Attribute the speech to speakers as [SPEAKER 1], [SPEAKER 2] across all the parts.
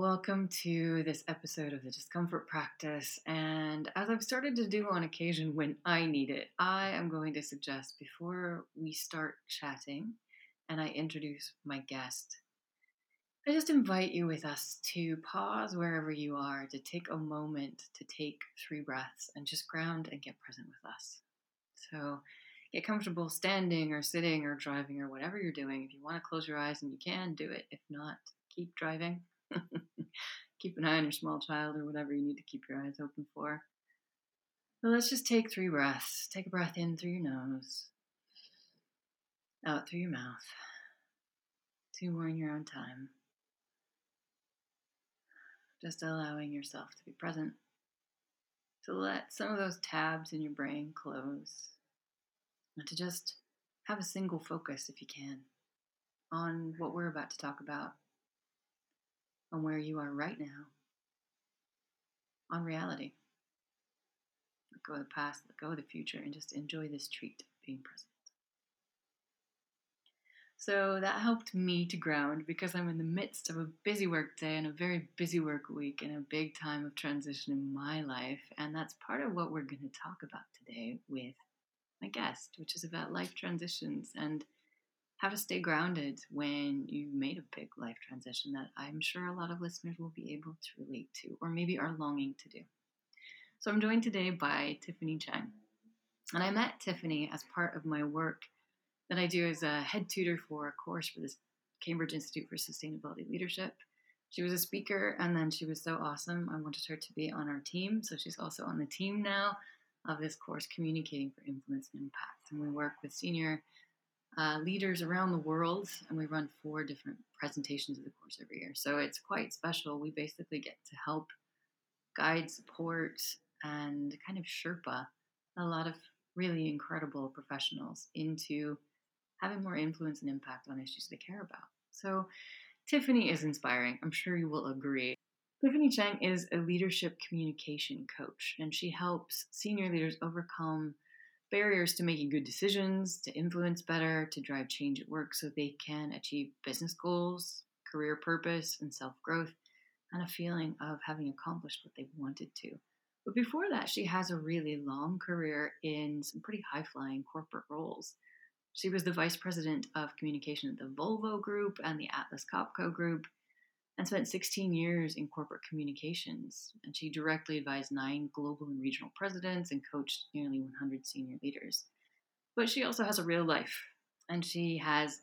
[SPEAKER 1] Welcome to this episode of the Discomfort Practice. And as I've started to do on occasion when I need it, I am going to suggest before we start chatting and I introduce my guest, I just invite you with us to pause wherever you are, to take a moment to take three breaths and just ground and get present with us. So, get comfortable standing or sitting or driving or whatever you're doing. If you want to close your eyes and you can, do it. If not, keep driving. keep an eye on your small child or whatever you need to keep your eyes open for. But let's just take three breaths. Take a breath in through your nose, out through your mouth. Two more in your own time. Just allowing yourself to be present, to let some of those tabs in your brain close and to just have a single focus, if you can, on what we're about to talk about, on where you are right now, on reality. Let go of the past, let go of the future, and just enjoy this treat of being present. So that helped me to ground because I'm in the midst of a busy work day and a very busy work week and a big time of transition in my life. And that's part of what we're going to talk about today with my guest, which is about life transitions and how to stay grounded when you've made a big life transition that I'm sure a lot of listeners will be able to relate to or maybe are longing to do. So I'm joined today by Tiffany Cheng. And I met Tiffany as part of my work that I do as a head tutor for a course for this Cambridge Institute for Sustainability Leadership. She was a speaker and then she was so awesome. I wanted her to be on our team. So she's also on the team now of this course, Communicating for Influence and Impact. And we work with senior uh, leaders around the world, and we run four different presentations of the course every year. So it's quite special. We basically get to help guide, support, and kind of Sherpa a lot of really incredible professionals into having more influence and impact on issues they care about. So Tiffany is inspiring. I'm sure you will agree. Tiffany Cheng is a leadership communication coach, and she helps senior leaders overcome barriers to making good decisions, to influence better, to drive change at work so they can achieve business goals, career purpose, and self growth, and a feeling of having accomplished what they wanted to. But before that, she has a really long career in some pretty high flying corporate roles. She was the vice president of communication at the Volvo Group and the Atlas Copco Group and spent 16 years in corporate communications. And she directly advised nine global and regional presidents and coached nearly 100 senior leaders. But she also has a real life, and she has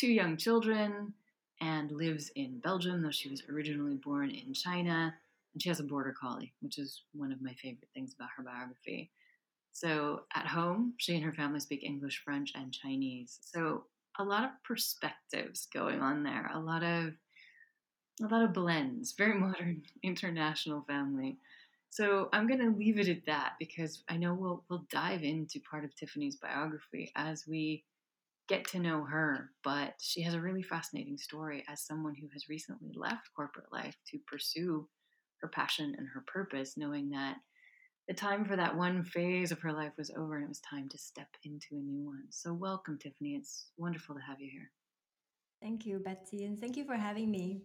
[SPEAKER 1] two young children and lives in Belgium, though she was originally born in China. And she has a border collie, which is one of my favorite things about her biography. So at home, she and her family speak English, French, and Chinese. So a lot of perspectives going on there, a lot of a lot of blends, very modern international family. So I'm going to leave it at that because I know we'll we'll dive into part of Tiffany's biography as we get to know her, but she has a really fascinating story as someone who has recently left corporate life to pursue her passion and her purpose, knowing that the time for that one phase of her life was over and it was time to step into a new one. So, welcome, Tiffany. It's wonderful to have you here.
[SPEAKER 2] Thank you, Betsy, and thank you for having me.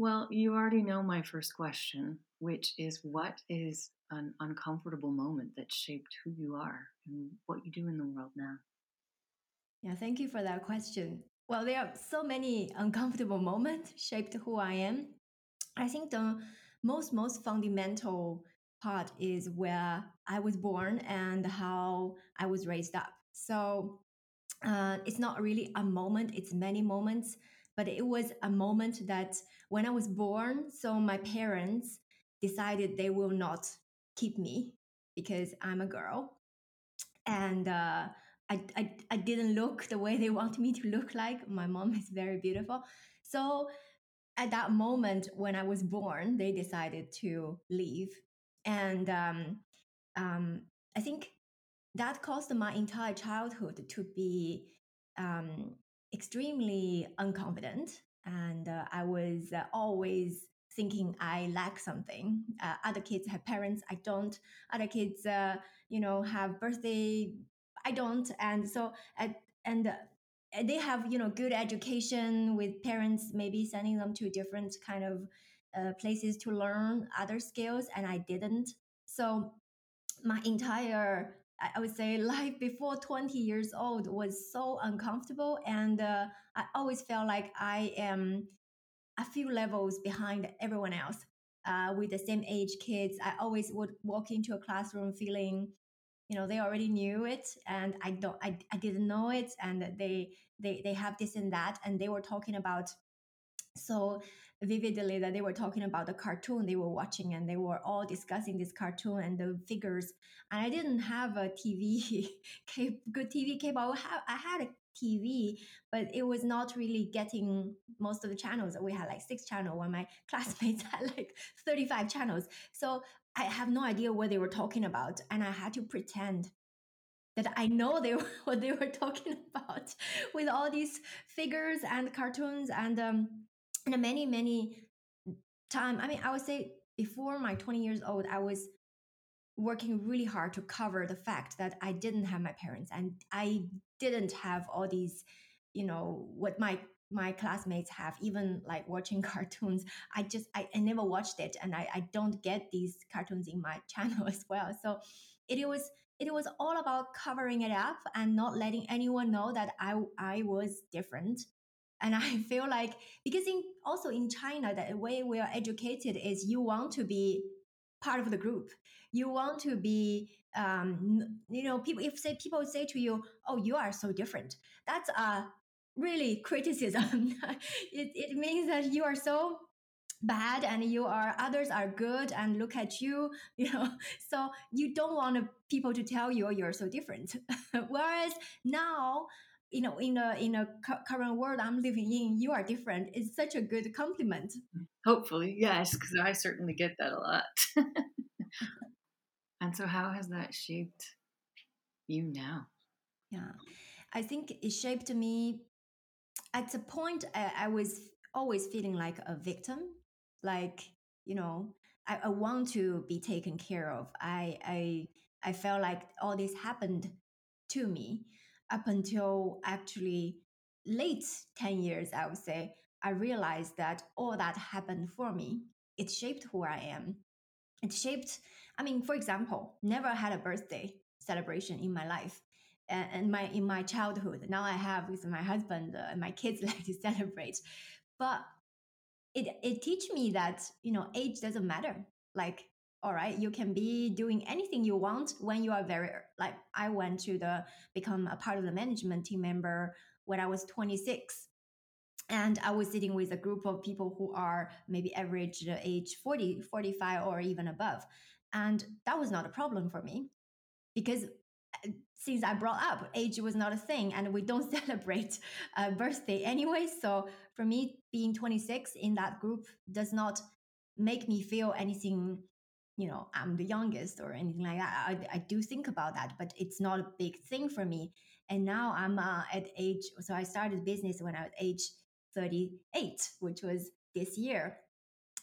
[SPEAKER 1] Well, you already know my first question, which is what is an uncomfortable moment that shaped who you are and what you do in the world now?
[SPEAKER 2] Yeah, thank you for that question. Well, there are so many uncomfortable moments shaped who I am. I think the most most fundamental part is where I was born and how I was raised up. So uh, it's not really a moment; it's many moments but it was a moment that when I was born, so my parents decided they will not keep me because I'm a girl. And uh, I, I, I didn't look the way they want me to look like. My mom is very beautiful. So at that moment when I was born, they decided to leave. And um, um, I think that caused my entire childhood to be um, extremely unconfident. And uh, I was uh, always thinking I lack something. Uh, other kids have parents, I don't. Other kids, uh, you know, have birthday, I don't. And so, at, and uh, they have, you know, good education with parents, maybe sending them to different kind of uh, places to learn other skills, and I didn't. So my entire I would say life before 20 years old was so uncomfortable. And uh, I always felt like I am a few levels behind everyone else. Uh, with the same age kids, I always would walk into a classroom feeling, you know, they already knew it and I don't, I, I didn't know it. And they, they, they have this and that. And they were talking about so vividly that they were talking about the cartoon they were watching and they were all discussing this cartoon and the figures. And i didn't have a tv good tv cable. I had a tv but it was not really getting most of the channels. We had like six channels when my classmates had like 35 channels. So i have no idea what they were talking about and i had to pretend that I know they were, what they were talking about with all these figures and cartoons and um, and many many time i mean i would say before my 20 years old i was working really hard to cover the fact that i didn't have my parents and i didn't have all these you know what my my classmates have even like watching cartoons. I just i, I never watched it and I, I don't get these cartoons in my channel as well. So it was it was all about covering it up and not letting anyone know that i i was different and I feel like because in also in China, the way we are educated is you want to be part of the group. You want to be, um, you know, people. If say people say to you, "Oh, you are so different," that's a really criticism. it it means that you are so bad and you are others are good and look at you you know so you don't want people to tell you oh, you're so different whereas now you know in a in a current world i'm living in you are different. It's such a good compliment.
[SPEAKER 1] Hopefully yes because i certainly get that a lot. And so how has that shaped you now?
[SPEAKER 2] Yeah. I think it shaped me at a point I, I was always feeling like a victim. Like you know I, I want to be taken care of. I i i felt like all this happened to me up until actually late 10 years, I would say, I realized that all that happened for me. It shaped who I am. It shaped, I mean, for example, never had a birthday celebration in my life. And my in my childhood, now I have with my husband uh, and my kids like to celebrate, but it it teach me that you know age doesn't matter. Like all right you can be doing anything you want when you are very like i went to the become a part of the management team member when i was 26 and i was sitting with a group of people who are maybe average age 40 45 or even above. And that was not a problem for me because uh, since i brought up age was not a thing and we don't celebrate a birthday anyway. So for me being 26 in that group does not make me feel anything you know i'm the youngest or anything like that i, I do think about that but it's not a big thing for me. And now i'm uh, at age so i started business when i was age 38 which was this year.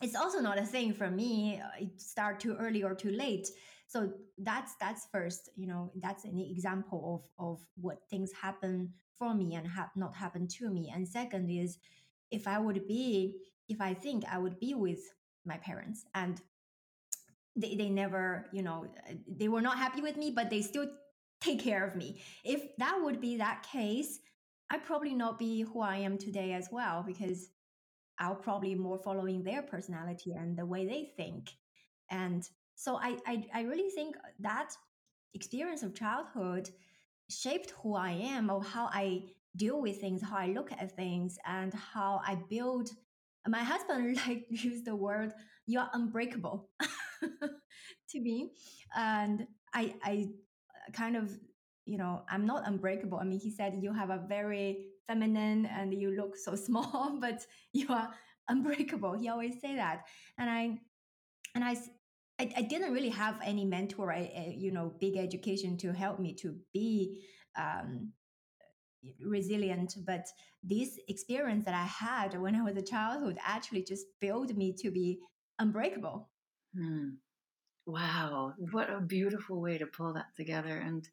[SPEAKER 2] It's also not a thing for me uh, start too early or too late. So that's that's first you know that's an example of of what things happen for me and have not happen to me. And second is if i would be if i think i would be with my parents and they, they never you know uh, they were not happy with me but they still take care of me. If that would be that case i'd probably not be who i am today as well because i'll probably more following their personality and the way they think. And so i i, I really think that experience of childhood shaped who i am or how i deal with things how i look at things and how i build. My husband like use the word you're unbreakable to me and i i kind of you know i'm not unbreakable i mean he said you have a very feminine and you look so small but you are unbreakable. He always say that, and I and I I, I didn't really have any mentor, you know, big education to help me to be um, resilient. But this experience that I had when I was a childhood actually just built me to be unbreakable.
[SPEAKER 1] Hmm. Wow, what a beautiful way to pull that together. And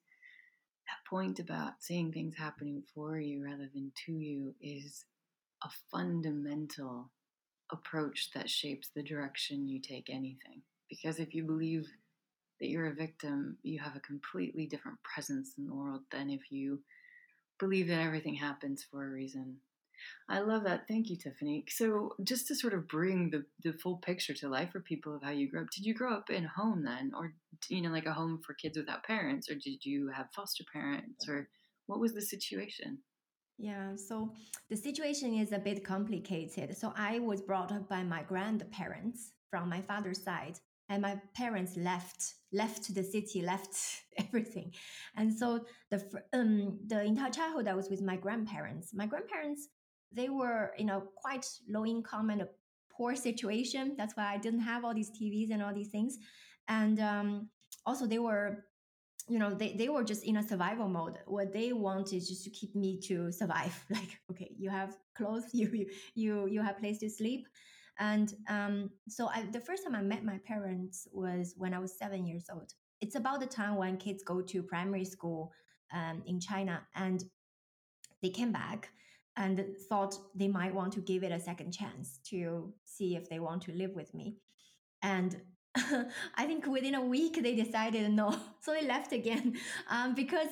[SPEAKER 1] that point about seeing things happening for you rather than to you is a fundamental approach that shapes the direction you take anything. Because if you believe that you're a victim, you have a completely different presence in the world than if you believe that everything happens for a reason. I love that. Thank you, Tiffany. So, just to sort of bring the, the full picture to life for people of how you grew up, did you grow up in a home then, or, you know, like a home for kids without parents, or did you have foster parents, or what was the situation?
[SPEAKER 2] Yeah, so the situation is a bit complicated. So, I was brought up by my grandparents from my father's side and my parents left left the city left everything and so the um the entire childhood i was with my grandparents my grandparents they were in a quite low income and a poor situation. That's why i didn't have all these tvs and all these things. And um also they were you know they, they were just in a survival mode. What they wanted just to keep me to survive. Like okay you have clothes you you you, you have place to sleep. And um, so I, the first time I met my parents was when I was seven years old. It's about the time when kids go to primary school um, in China, and they came back and thought they might want to give it a second chance to see if they want to live with me. And I think within a week they decided no, so they left again um, because,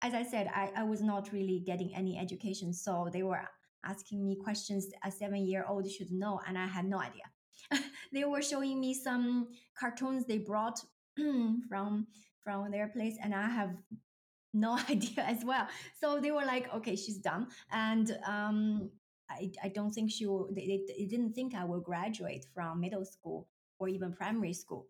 [SPEAKER 2] as I said, I, I was not really getting any education, so they were asking me questions a seven year old should know, and I had no idea. they were showing me some cartoons they brought from from their place, and I have no idea as well. So they were like, "Okay, she's done," and um, I, I don't think she will. They, they didn't think I will graduate from middle school or even primary school.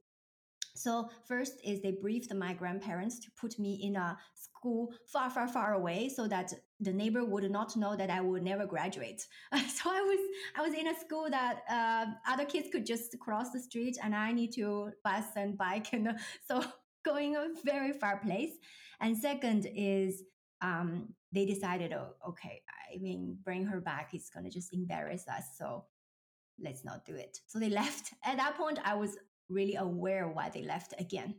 [SPEAKER 2] So first is they briefed my grandparents to put me in a school far, far, far away so that the neighbor would not know that I would never graduate. so I was I was in a school that uh, other kids could just cross the street and I need to bus and bike and uh, so going a very far place. And second is um, they decided, oh, okay, I mean, bring her back is gonna just embarrass us. So let's not do it. So they left. At that point, I was really aware why they left again.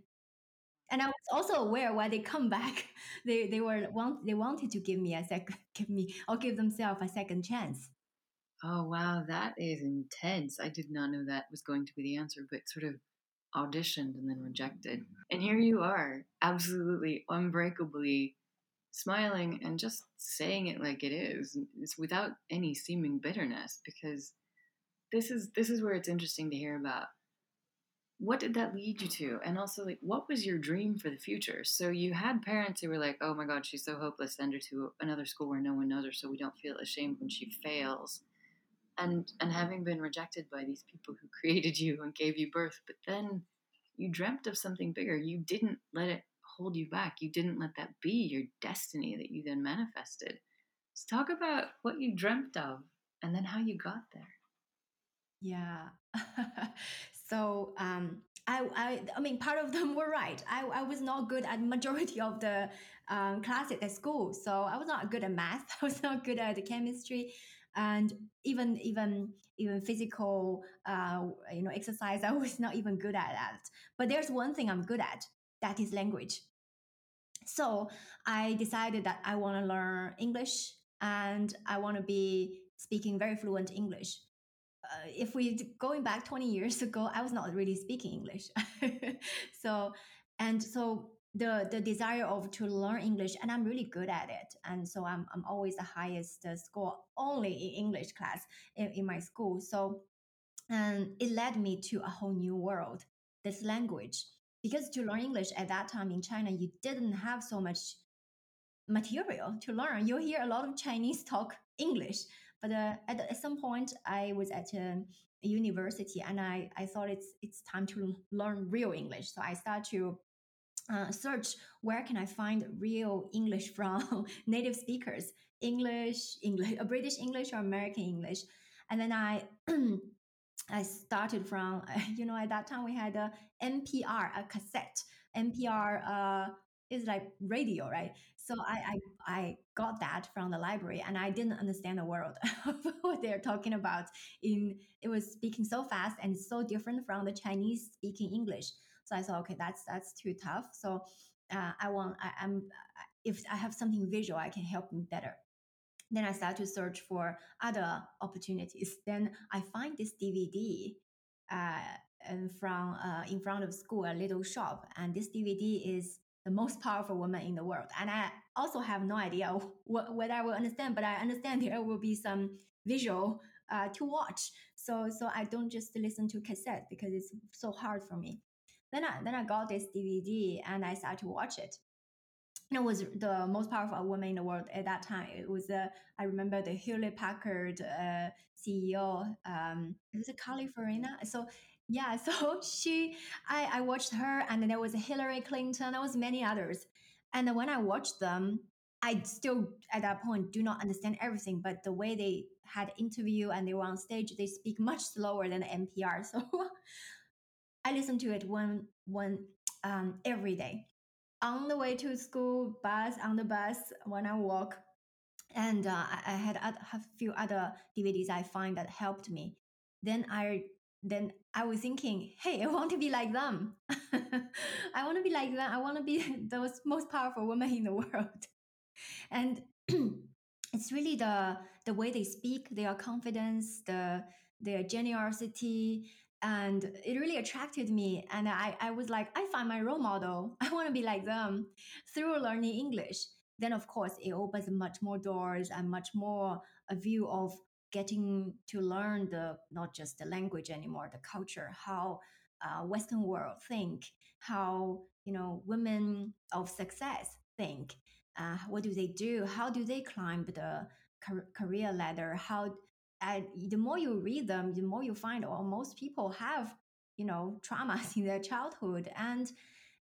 [SPEAKER 2] And I was also aware why they come back. They they were want they wanted to give me a second give me or give themselves a second chance.
[SPEAKER 1] Oh wow, that is intense. I did not know that was going to be the answer, but sort of auditioned and then rejected. And here you are, absolutely unbreakably smiling and just saying it like it is. It's without any seeming bitterness because this is this is where it's interesting to hear about what did that lead you to? And also, like, what was your dream for the future? So you had parents who were like, "Oh my God, she's so hopeless. Send her to another school where no one knows her, so we don't feel ashamed when she fails." And and having been rejected by these people who created you and gave you birth, but then you dreamt of something bigger. You didn't let it hold you back. You didn't let that be your destiny that you then manifested. So talk about what you dreamt of and then how you got there.
[SPEAKER 2] Yeah. So um, I, I, I mean, part of them were right. I, I was not good at majority of the um, classes at school. So I was not good at math. I was not good at chemistry, and even even even physical, uh, you know, exercise. I was not even good at that. But there's one thing I'm good at. That is language. So I decided that I want to learn English and I want to be speaking very fluent English uh, if we going back 20 years ago i was not really speaking english so and so the the desire of to learn english and i'm really good at it. And so i'm, I'm always the highest score only in english class in, in my school. So and it led me to a whole new world this language. Because to learn english at that time in china you didn't have so much material to learn. You hear a lot of chinese talk english. But uh, at, at some point, I was at a, a university and I, I thought it's it's time to learn real English. So I started to uh, search where can I find real English from native speakers, English, English, British English or American English. and then I I started from you know at that time we had a NPR a cassette. NPR uh is like radio right? So I, I I got that from the library and I didn't understand the word of what they're talking about in it was speaking so fast and so different from the Chinese speaking English so I thought okay that's that's too tough so uh, I want I, I'm if I have something visual I can help me better then I start to search for other opportunities. Then I find this DVD uh, and from uh, in front of school, a little shop, and this DVD is the most powerful woman in the world. And I also have no idea what, whether I will understand, but I understand there will be some visual uh, to watch. So so I don't just listen to cassette because it's so hard for me. Then I then I got this DVD and I started to watch it And it was the most powerful woman in the world at that time. It was, uh, I remember the Hewlett Packard uh, CEO, um, it was Carly Fiorina. So yeah, so she, I, I watched her, and there was Hillary Clinton. There was many others, and when I watched them, I still at that point do not understand everything. But the way they had interview and they were on stage, they speak much slower than NPR. So I listened to it one one um, every day on the way to school, bus on the bus when I walk, and uh, I had a few other DVDs I find that helped me. Then I then I was thinking, hey, I want to be like them. I want to be like them. I want to be those most powerful women in the world. And it's really the the way they speak, their confidence, the their generosity, and it really attracted me and I, I was like i find my role model. I want to be like them through learning english. Then of course it opens much more doors and much more a view of getting to learn the not just the language anymore the culture how uh, western world think how you know women of success think uh, what do they do? How do they climb the career ladder? How and the more you read them, the more you find, oh, most people have, you know, traumas in their childhood. And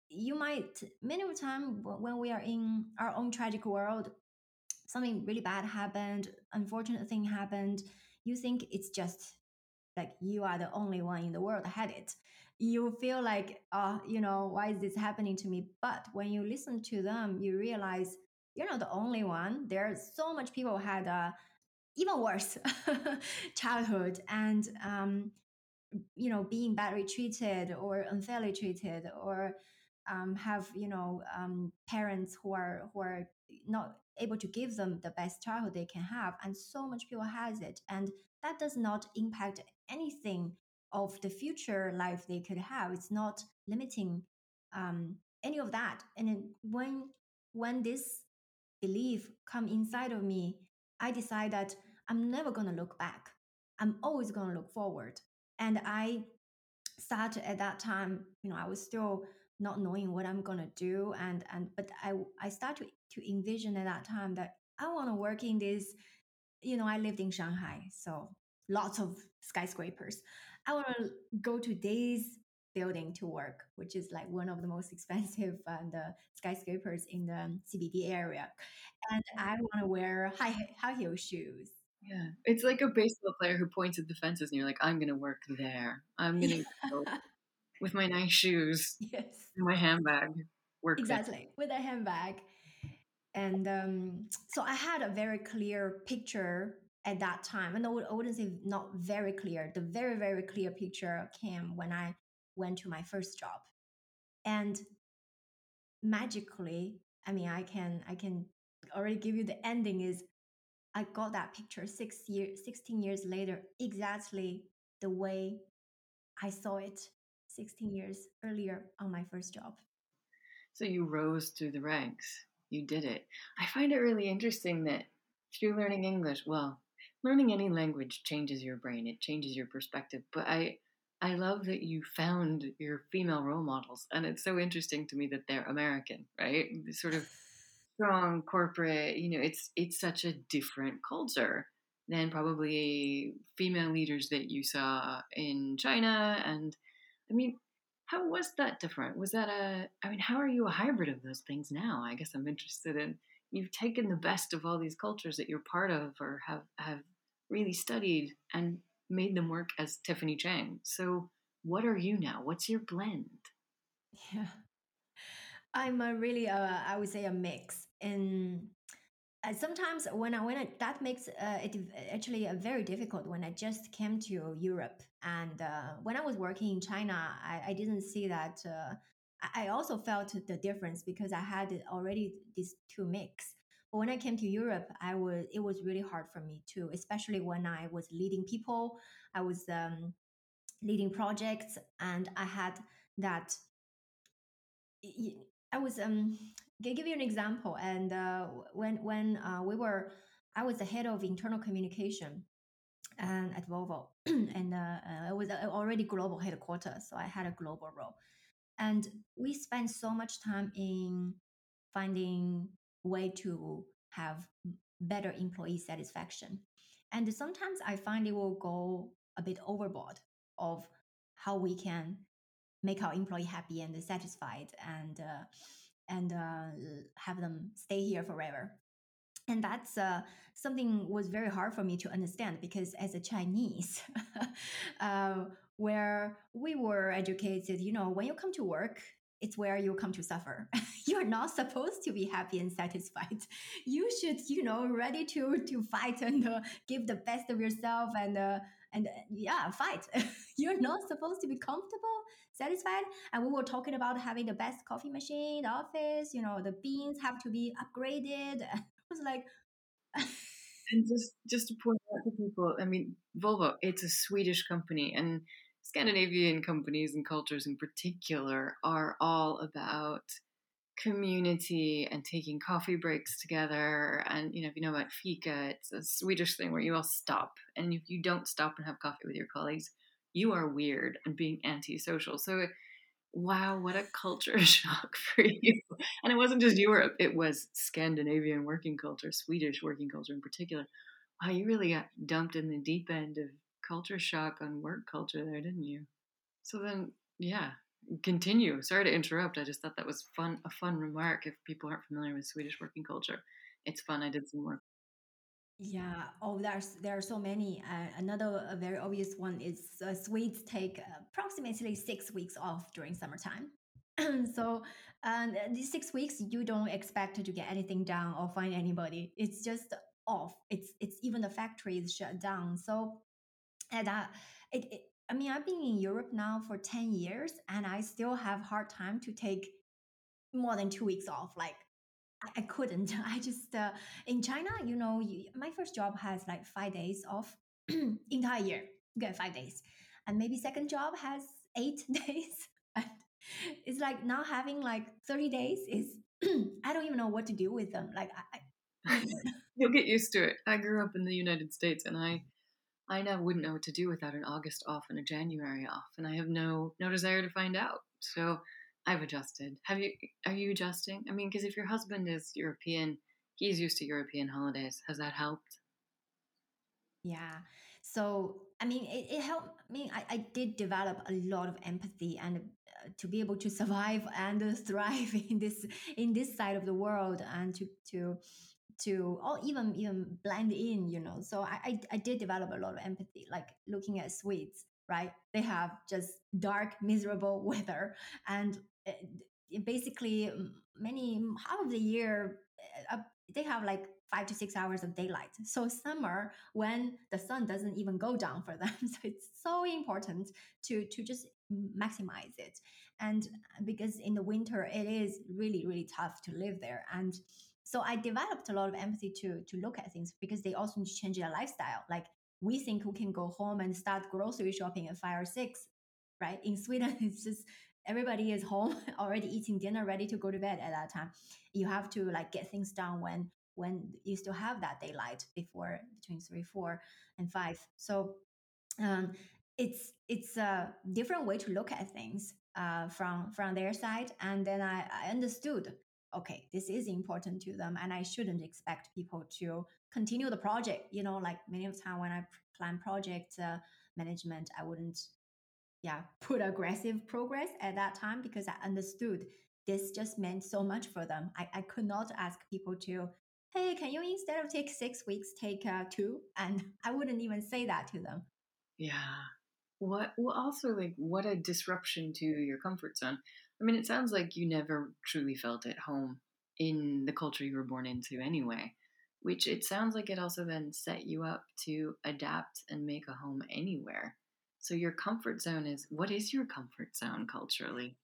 [SPEAKER 2] you might, many of the time, when we are in our own tragic world, something really bad happened, unfortunate thing happened, you think it's just like you are the only one in the world had it. You feel like, oh, you know, why is this happening to me? But when you listen to them, you realize you're not the only one. There's so much people had a even worse childhood and um, you know being badly treated or unfairly treated or um, have you know um, parents who are who are not able to give them the best childhood they can have and so much people has it and that does not impact anything of the future life they could have. It's not limiting um, any of that. And when when this belief come inside of me I decide that I'm never going to look back. I'm always going to look forward. And I started at that time, you know, I was still not knowing what I'm going to do. And, and, but I, I started to, to envision at that time that I want to work in this, you know, I lived in Shanghai. So lots of skyscrapers. I want to go to these building to work, which is like one of the most expensive and uh, skyscrapers in the CBD area. And I want to wear high high heel shoes.
[SPEAKER 1] Yeah, it's like a baseball player who points at the fences, and you're like, "I'm gonna work there. I'm gonna go with my nice shoes,
[SPEAKER 2] yes,
[SPEAKER 1] my handbag, work
[SPEAKER 2] exactly
[SPEAKER 1] there.
[SPEAKER 2] with a handbag." And um, so I had a very clear picture at that time, and I wouldn't say not very clear. The very very clear picture came when I went to my first job, and magically, I mean, I can I can already give you the ending is I got that picture six years, 16 years later, exactly the way I saw it 16 years earlier on my first job.
[SPEAKER 1] So you rose through the ranks. You did it. I find it really interesting that through learning English, well, learning any language changes your brain, it changes your perspective. But I I love that you found your female role models. And it's so interesting to me that they're American, right? Sort of strong corporate, you know, it's it's such a different culture than probably female leaders that you saw in China. And I mean, how was that different? Was that a I mean, how are you a hybrid of those things now? I guess I'm interested in you've taken the best of all these cultures that you're part of or have have really studied and made them work as Tiffany Cheng. So, what are you now? What's your blend?
[SPEAKER 2] Yeah. I'm a really, uh, I would say, a mix. And uh, sometimes when I when that makes uh, it actually uh, very difficult when I just came to Europe and uh, when I was working in China, I, I didn't see that. Uh, I also felt the difference because I had already these two mix. But when I came to Europe, I was it was really hard for me too, especially when I was leading people. I was um, leading projects, and I had that I was um I'll give you an example. And uh, when when uh, we were, I was the head of internal communication, and at Volvo, and uh, uh, it was already global headquarters, so I had a global role. And we spent so much time in finding way to have better employee satisfaction. And sometimes I find it will go a bit overboard of how we can make our employee happy and satisfied and uh, and uh, have them stay here forever. And that's uh, something was very hard for me to understand because as a chinese uh, where we were educated you know when you come to work it's where you come to suffer. You're not supposed to be happy and satisfied. You should you know ready to to fight and uh, give the best of yourself and uh, and uh, yeah fight. You're not supposed to be comfortable satisfied and we were talking about having the best coffee machine the office you know the beans have to be upgraded. I was like
[SPEAKER 1] and just just to point out to people i mean volvo it's a swedish company and scandinavian companies and cultures in particular are all about community and taking coffee breaks together. And you know, if you know about fika, it's a Swedish thing where you all stop, and if you don't stop and have coffee with your colleagues, you are weird and being antisocial. So, wow, what a culture shock for you! And it wasn't just Europe; it was Scandinavian working culture, Swedish working culture in particular. Wow, you really got dumped in the deep end of culture shock on work culture there, didn't you? So then, yeah, continue. Sorry to interrupt. I just thought that was fun, a fun remark. If people aren't familiar with Swedish working culture, it's fun. I did some work.
[SPEAKER 2] Yeah. Oh, there's there are so many. Uh, another very obvious one is uh, Swedes take approximately six weeks off during summertime. so and these six weeks, you don't expect to get anything done or find anybody. It's just off. It's it's even the factories shut down. So and uh, it, it I mean, I've been in Europe now for 10 years and I still have hard time to take more than two weeks off. Like, I, couldn't. I just, uh, in China, you know, you, my first job has like five days off entire year. Get five days. And maybe second job has eight days. it's like now having like 30 days is, I don't even know what to do with them. Like, I
[SPEAKER 1] You'll get used to it. I grew up in the United States and I I now wouldn't know what to do without an August off and a January off, and I have no no desire to find out. So I've adjusted. Have you? Are you adjusting? I mean, because if your husband is European, he's used to European holidays. Has that helped?
[SPEAKER 2] Yeah. So I mean, it, it helped. I mean, I, I did develop a lot of empathy and uh, to be able to survive and thrive in this in this side of the world and to to to or even even blend in you know? So I, I, I did develop a lot of empathy like looking at swedes right? They have just dark miserable weather and it, it basically many half of the year uh, they have like five to six hours of daylight. So summer when the sun doesn't even go down for them so it's so important to to just maximize it. And because in the winter it is really really tough to live there and so I developed a lot of empathy to to look at things because they also need to change their lifestyle. Like we think we can go home and start grocery shopping at five or six, right? In Sweden, it's just everybody is home already eating dinner, ready to go to bed at that time. You have to like get things done when when you still have that daylight before between three, four, and five. So um, it's it's a different way to look at things uh, from from their side, and then I, I understood okay, this is important to them, and I shouldn't expect people to continue the project. You know, like many of the time when I plan project uh, management, I wouldn't, yeah, put aggressive progress at that time because I understood this just meant so much for them. I, I could not ask people to hey, can you instead of take six weeks, take uh, two? And I wouldn't even say that to them.
[SPEAKER 1] Yeah. What, well, also, like, what a disruption to your comfort zone. I mean, it sounds like you never truly felt at home in the culture you were born into anyway, which it sounds like it also then set you up to adapt and make a home anywhere. So, your comfort zone is what is your comfort zone culturally?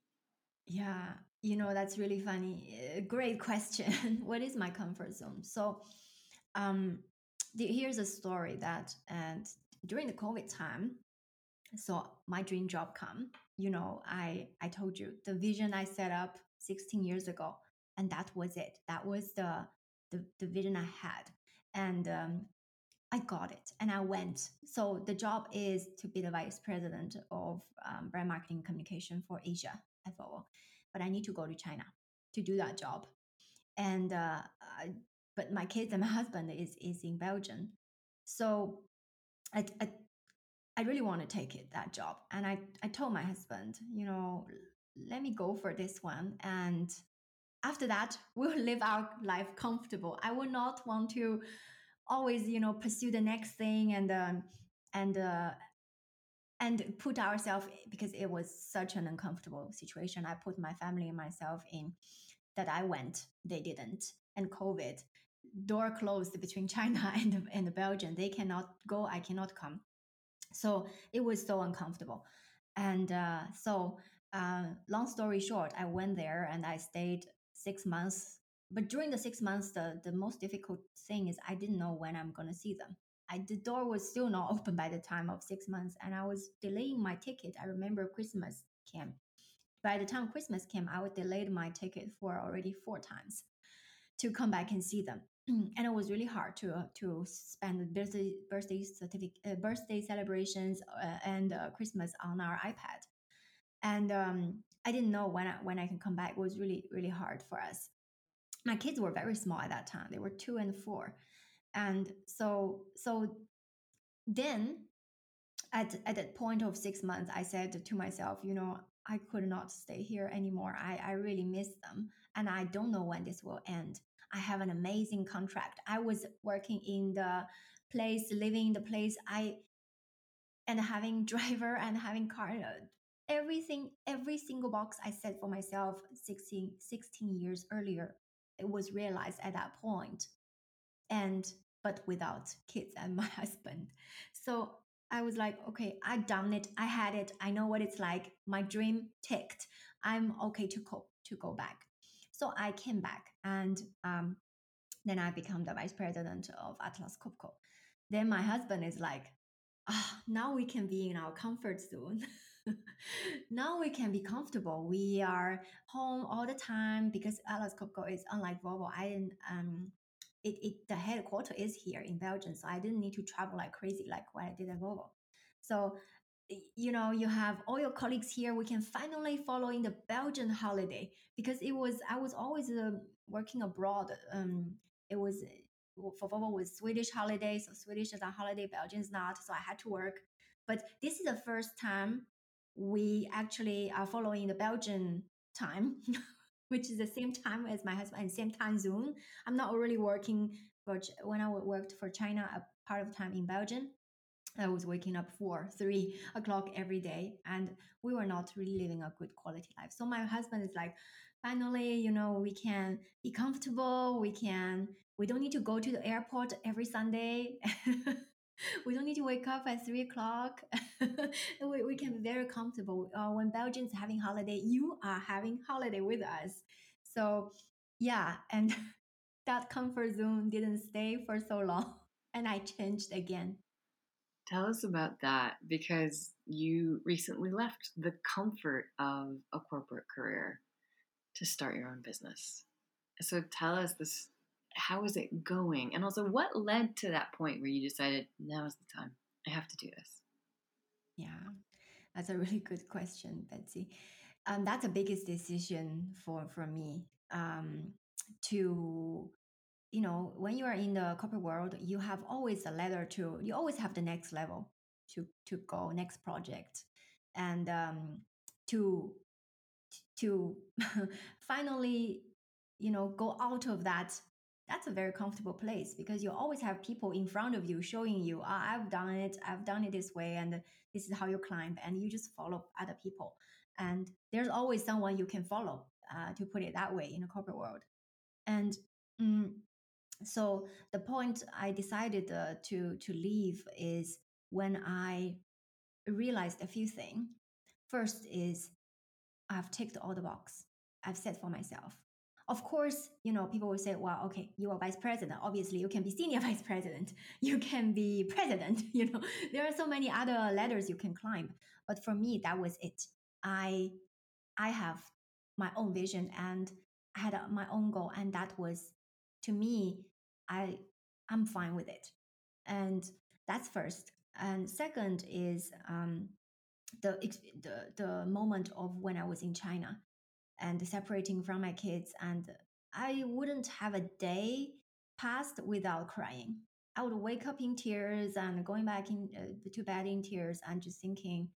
[SPEAKER 2] Yeah, you know, that's really funny. Uh, great question. what is my comfort zone? So, um, the, here's a story that, and during the COVID time, so my dream job come. You know, I I told you the vision I set up 16 years ago, and that was it. That was the the, the vision I had, and um, I got it, and I went. So the job is to be the vice president of um, brand marketing communication for Asia Volvo, but I need to go to China to do that job, and uh, I, but my kids and my husband is is in Belgium, so I, I I really want to take it that job. And I, I told my husband, you know, let me go for this one. And after that, we'll live our life comfortable. I would not want to always, you know, pursue the next thing and um, and uh, and put ourselves because it was such an uncomfortable situation. I put my family and myself in that I went, they didn't, and COVID door closed between China and and Belgium. They cannot go, I cannot come. So it was so uncomfortable. And uh, so, uh, long story short, I went there and I stayed six months. But during the six months, the, the most difficult thing is I didn't know when I'm going to see them. I, the door was still not open by the time of six months, and I was delaying my ticket. I remember Christmas came. By the time Christmas came, I would delayed my ticket for already four times to come back and see them. and it was really hard to uh, to spend birthday birthday certificate uh, birthday celebrations uh, and uh, Christmas on our iPad. And um, I didn't know when I, when I can come back. It was really really hard for us. My kids were very small at that time; they were two and four, and so so then at at that point of six months, I said to myself, you know, I could not stay here anymore. I I really miss them, and I don't know when this will end. I have an amazing contract. I was working in the place, living in the place. I and having driver and having car. Everything, every single box I set for myself 16, 16 years earlier, it was realized at that point. And but without kids and my husband. So I was like, okay, I done it. I had it. I know what it's like. My dream ticked. I'm okay to go to go back. So I came back and um, then I become the vice president of Atlas Copco. Then my husband is like, oh, now we can be in our comfort zone. now we can be comfortable. We are home all the time because Atlas Copco is unlike Volvo. I didn't um it, it the headquarters is here in Belgium, so I didn't need to travel like crazy like what I did at Volvo. So you know you have all your colleagues here we can finally follow in the belgian holiday because it was i was always uh, working abroad um it was for Volvo was swedish holiday so swedish is a holiday belgium is not so i had to work. But this is the first time we actually are following the belgian time which is the same time as my husband and same time zone i'm not really working for when i worked for china a part of time in belgium I was waking up four, three o'clock every day, and we were not really living a good quality life. So my husband is like, finally, you know, we can be comfortable. We can. We don't need to go to the airport every Sunday. we don't need to wake up at three o'clock. we, we can be very comfortable. Uh, when Belgians having holiday, you are having holiday with us. So yeah, and that comfort zone didn't stay for so long, and I changed again.
[SPEAKER 1] Tell us about that because you recently left the comfort of a corporate career to start your own business. So tell us this how is it going? And also what led to that point where you decided now is the time. I have to do this.
[SPEAKER 2] Yeah. That's a really good question, Betsy. Um, that's the biggest decision for for me um, to you know, when you are in the corporate world, you have always a ladder to, you always have the next level to to go, next project, and um, to to finally, you know, go out of that that's a very comfortable place because you always have people in front of you showing you, oh, I've done it, I've done it this way, and this is how you climb, and you just follow other people. And there's always someone you can follow, uh, to put it that way, in the corporate world. And mm, so the point I decided uh, to to leave is when I realized a few things. First is I've ticked all the box I've set for myself. Of course, you know, people will say, well, okay, you are vice president. Obviously, you can be senior vice president. You can be president. You know, there are so many other ladders you can climb. But for me, that was it. I, I have my own vision and I had my own goal. And that was, to me, I, I'm fine with it. And that's first. And second is um, the, the, the moment of when I was in China and separating from my kids. And I wouldn't have a day passed without crying. I would wake up in tears and going back in, uh, to bed in tears and just thinking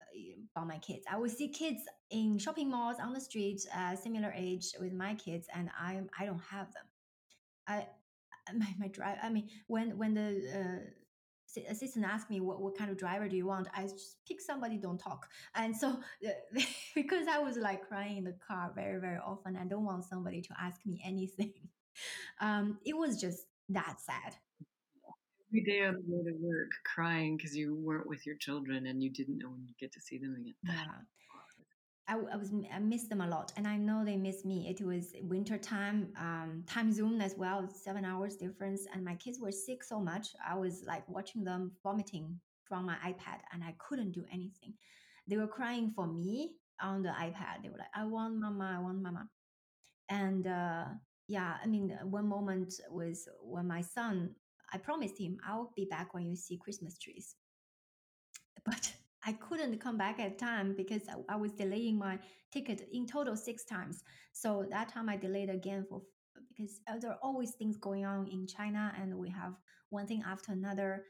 [SPEAKER 2] uh, about my kids. I would see kids in shopping malls on the street, uh, similar age with my kids, and I I don't have them. I my, my drive. I mean, when when the uh, assistant asked me what, what kind of driver do you want i just pick somebody don't talk. And so because i was like crying in the car very very often i don't want somebody to ask me anything. Um, it was just that sad.
[SPEAKER 1] Every day on the way to work crying because you weren't with your children and you didn't know when you'd get to see them again.
[SPEAKER 2] Yeah I, I was I missed them a lot, and I know they miss me. It was winter time, um, time zone as well, seven hours difference, and my kids were sick so much. I was like watching them vomiting from my iPad, and I couldn't do anything. They were crying for me on the iPad. They were like, "I want mama, I want mama," and uh, yeah, I mean, one moment was when my son. I promised him I'll be back when you see Christmas trees, but I couldn't come back at time because I, was delaying my ticket in total six times. So that time I delayed again for because uh, there are always things going on in China, and we have one thing after another.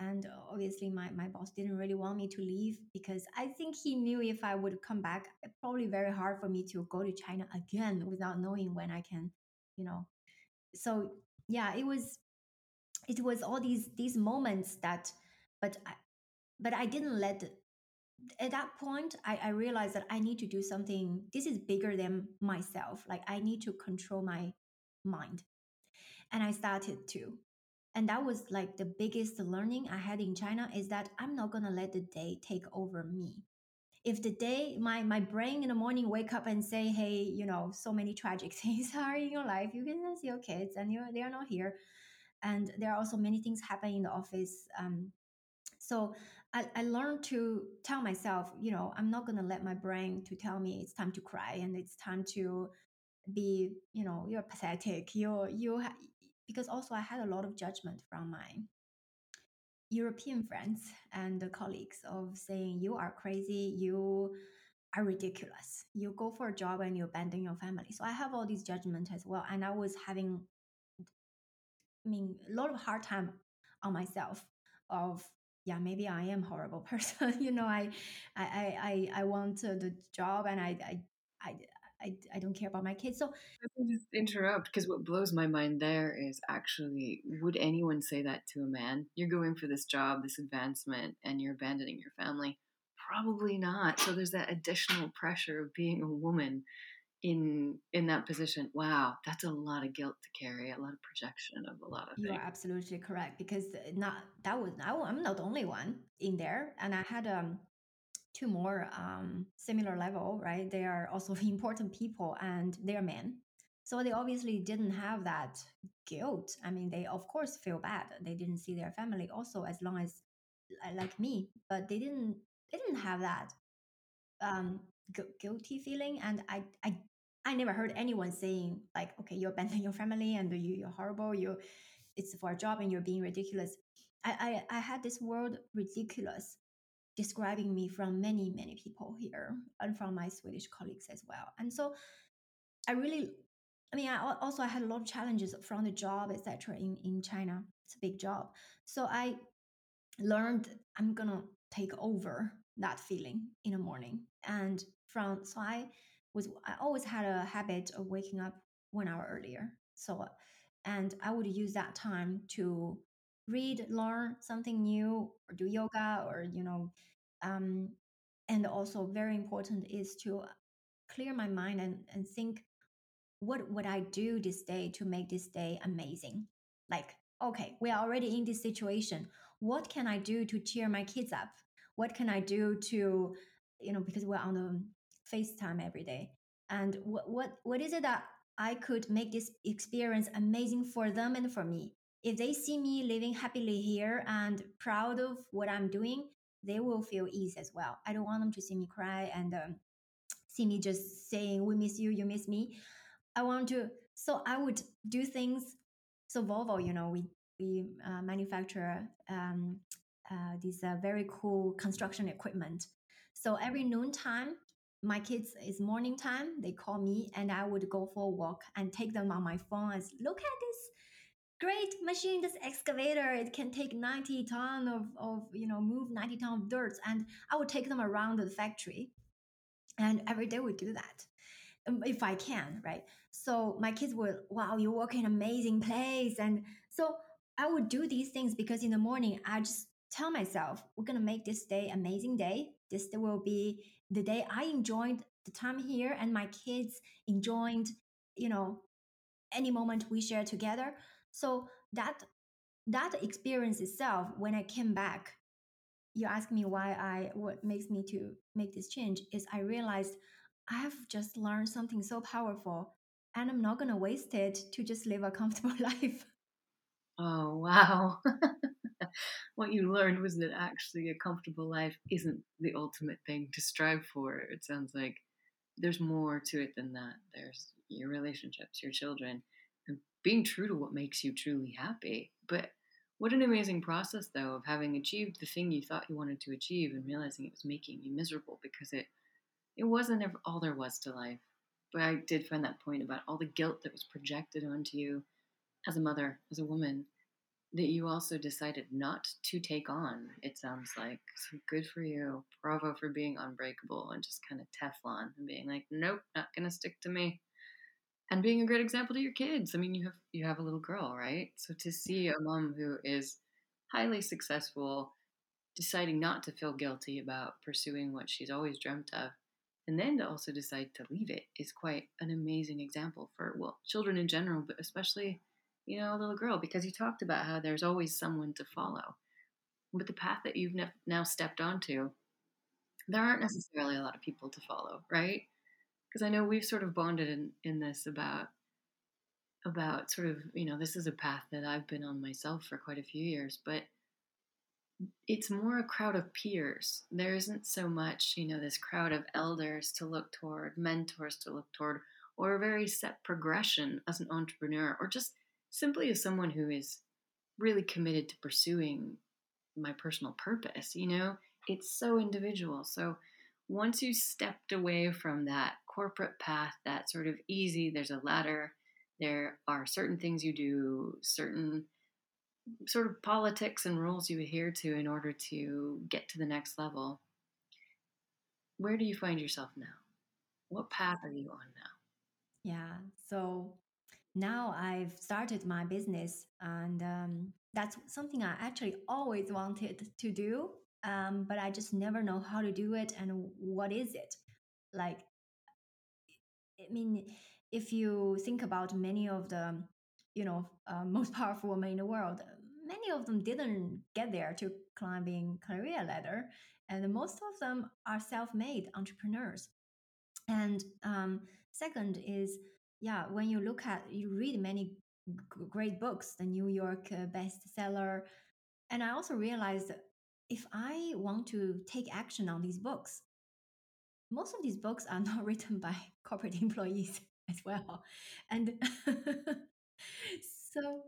[SPEAKER 2] And obviously, my, my boss didn't really want me to leave because I think he knew if I would come back, probably very hard for me to go to China again without knowing when I can, you know. So yeah, it was it was all these these moments that, but I, but I didn't let at that point I, I realized that I need to do something this is bigger than myself. Like I need to control my mind. And I started to. And that was like the biggest learning I had in China is that I'm not gonna let the day take over me. If the day my my brain in the morning wake up and say, hey, you know, so many tragic things are in your life, you can see your kids and you're they are not here. And there are also many things happen in the office. Um, so I, I learned to tell myself, you know, I'm not going to let my brain to tell me it's time to cry and it's time to be, you know, you're pathetic. You're, you, ha-, because also I had a lot of judgment from my European friends and colleagues of saying, you are crazy. You are ridiculous. You go for a job and you abandon your family. So I have all these judgment as well. And I was having, I mean, a lot of hard time on myself of yeah maybe i am horrible person you know i i i i want the job and i i i I, I don't care about my kids. So
[SPEAKER 1] I can just interrupt because what blows my mind there is actually would anyone say that to a man? You're going for this job, this advancement, and you're abandoning your family? Probably not. So there's that additional pressure of being a woman in in that position wow that's a lot of guilt to carry a lot of projection of a lot of things.
[SPEAKER 2] you're absolutely correct because not that was i'm not the only one in there and i had um two more um similar level right? They are also important people and they're men. So they obviously didn't have that guilt. I mean they of course feel bad they didn't see their family also as long as like me but they didn't they didn't have that um guilty feeling and i i I never heard anyone saying like, okay, you abandon your family and you, you're horrible. You, it's for a job and you're being ridiculous. I, I, I had this word ridiculous describing me from many, many people here and from my Swedish colleagues as well. And so I really, I mean, I also I had a lot of challenges from the job, etc. in, in China. It's a big job. So I learned I'm gonna take over that feeling in the morning. And from so I was I always had a habit of waking up one hour earlier. So And I would use that time to read, learn something new, or do yoga, or, you know, um, and also very important is to clear my mind and, and think what would I do this day to make this day amazing? Like, okay, we are already in this situation. What can I do to cheer my kids up? What can I do to, you know, because we're on the FaceTime every day. And what what what is it that I could make this experience amazing for them and for me? If they see me living happily here and proud of what I'm doing, they will feel ease as well. I don't want them to see me cry and um, see me just saying, "We miss you, you miss me." I want to. So I would do things. So Volvo, you know, we we uh, manufacture um, uh, this uh, very cool construction equipment. So every noontime, my kids is morning time. They call me, and I would go for a walk and take them on my phone. As look at this great machine, this excavator. It can take ninety ton of of you know move ninety ton of dirt, and I would take them around the factory. And every day we do that um, if I can, right? So my kids would, wow, you work in amazing place. And so I would do these things because in the morning, I just tell myself, we're going to make this day amazing day. This will be the day I enjoyed the time here and my kids enjoyed, you know, any moment we share together. So that that experience itself, when I came back, you ask me why I what makes me to make this change is I realized I have just learned something so powerful and I'm not gonna waste it to just live a comfortable life.
[SPEAKER 1] Oh wow. what you learned was that actually a comfortable life isn't the ultimate thing to strive for. It sounds like there's more to it than that. There's your relationships, your children, and being true to what makes you truly happy. But what an amazing process, though, of having achieved the thing you thought you wanted to achieve and realizing it was making you miserable because it it wasn't all there was to life. But I did find that point about all the guilt that was projected onto you as a mother, as a woman, that you also decided not to take on, it sounds like. So good for you. Bravo for being unbreakable and just kind of Teflon and being like, nope, not gonna stick to me. And being a great example to your kids. I mean, you have you have a little girl, right? So to see a mom who is highly successful, deciding not to feel guilty about pursuing what she's always dreamt of, and then to also decide to leave it is quite an amazing example for well, children in general, but especially you know, a little girl, because you talked about how there's always someone to follow. But the path that you've now stepped onto, there aren't necessarily a lot of people to follow, right? Because I know we've sort of bonded in, in this about about sort of you know this is a path that I've been on myself for quite a few years, but it's more a crowd of peers. There isn't so much you know this crowd of elders to look toward, mentors to look toward, or a very set progression as an entrepreneur, or just simply as someone who is really committed to pursuing my personal purpose, you know, it's so individual. So once you stepped away from that corporate path, that sort of easy, there's a ladder, there are certain things you do, certain sort of politics and rules you adhere to in order to get to the next level. Where do you find yourself now? What path are you on now?
[SPEAKER 2] Yeah. So now I've started my business, and um, that's something I actually always wanted to do, um, but I just never know how to do it and what is it. Like, I mean, if you think about many of the, you know, uh, most powerful women in the world, many of them didn't get there to climbing career ladder, and most of them are self-made entrepreneurs. And um, second is yeah, when you look at, you read many great books, the New York uh, bestseller. And I also realized if I want to take action on these books, most of these books are not written by corporate employees as well. And so,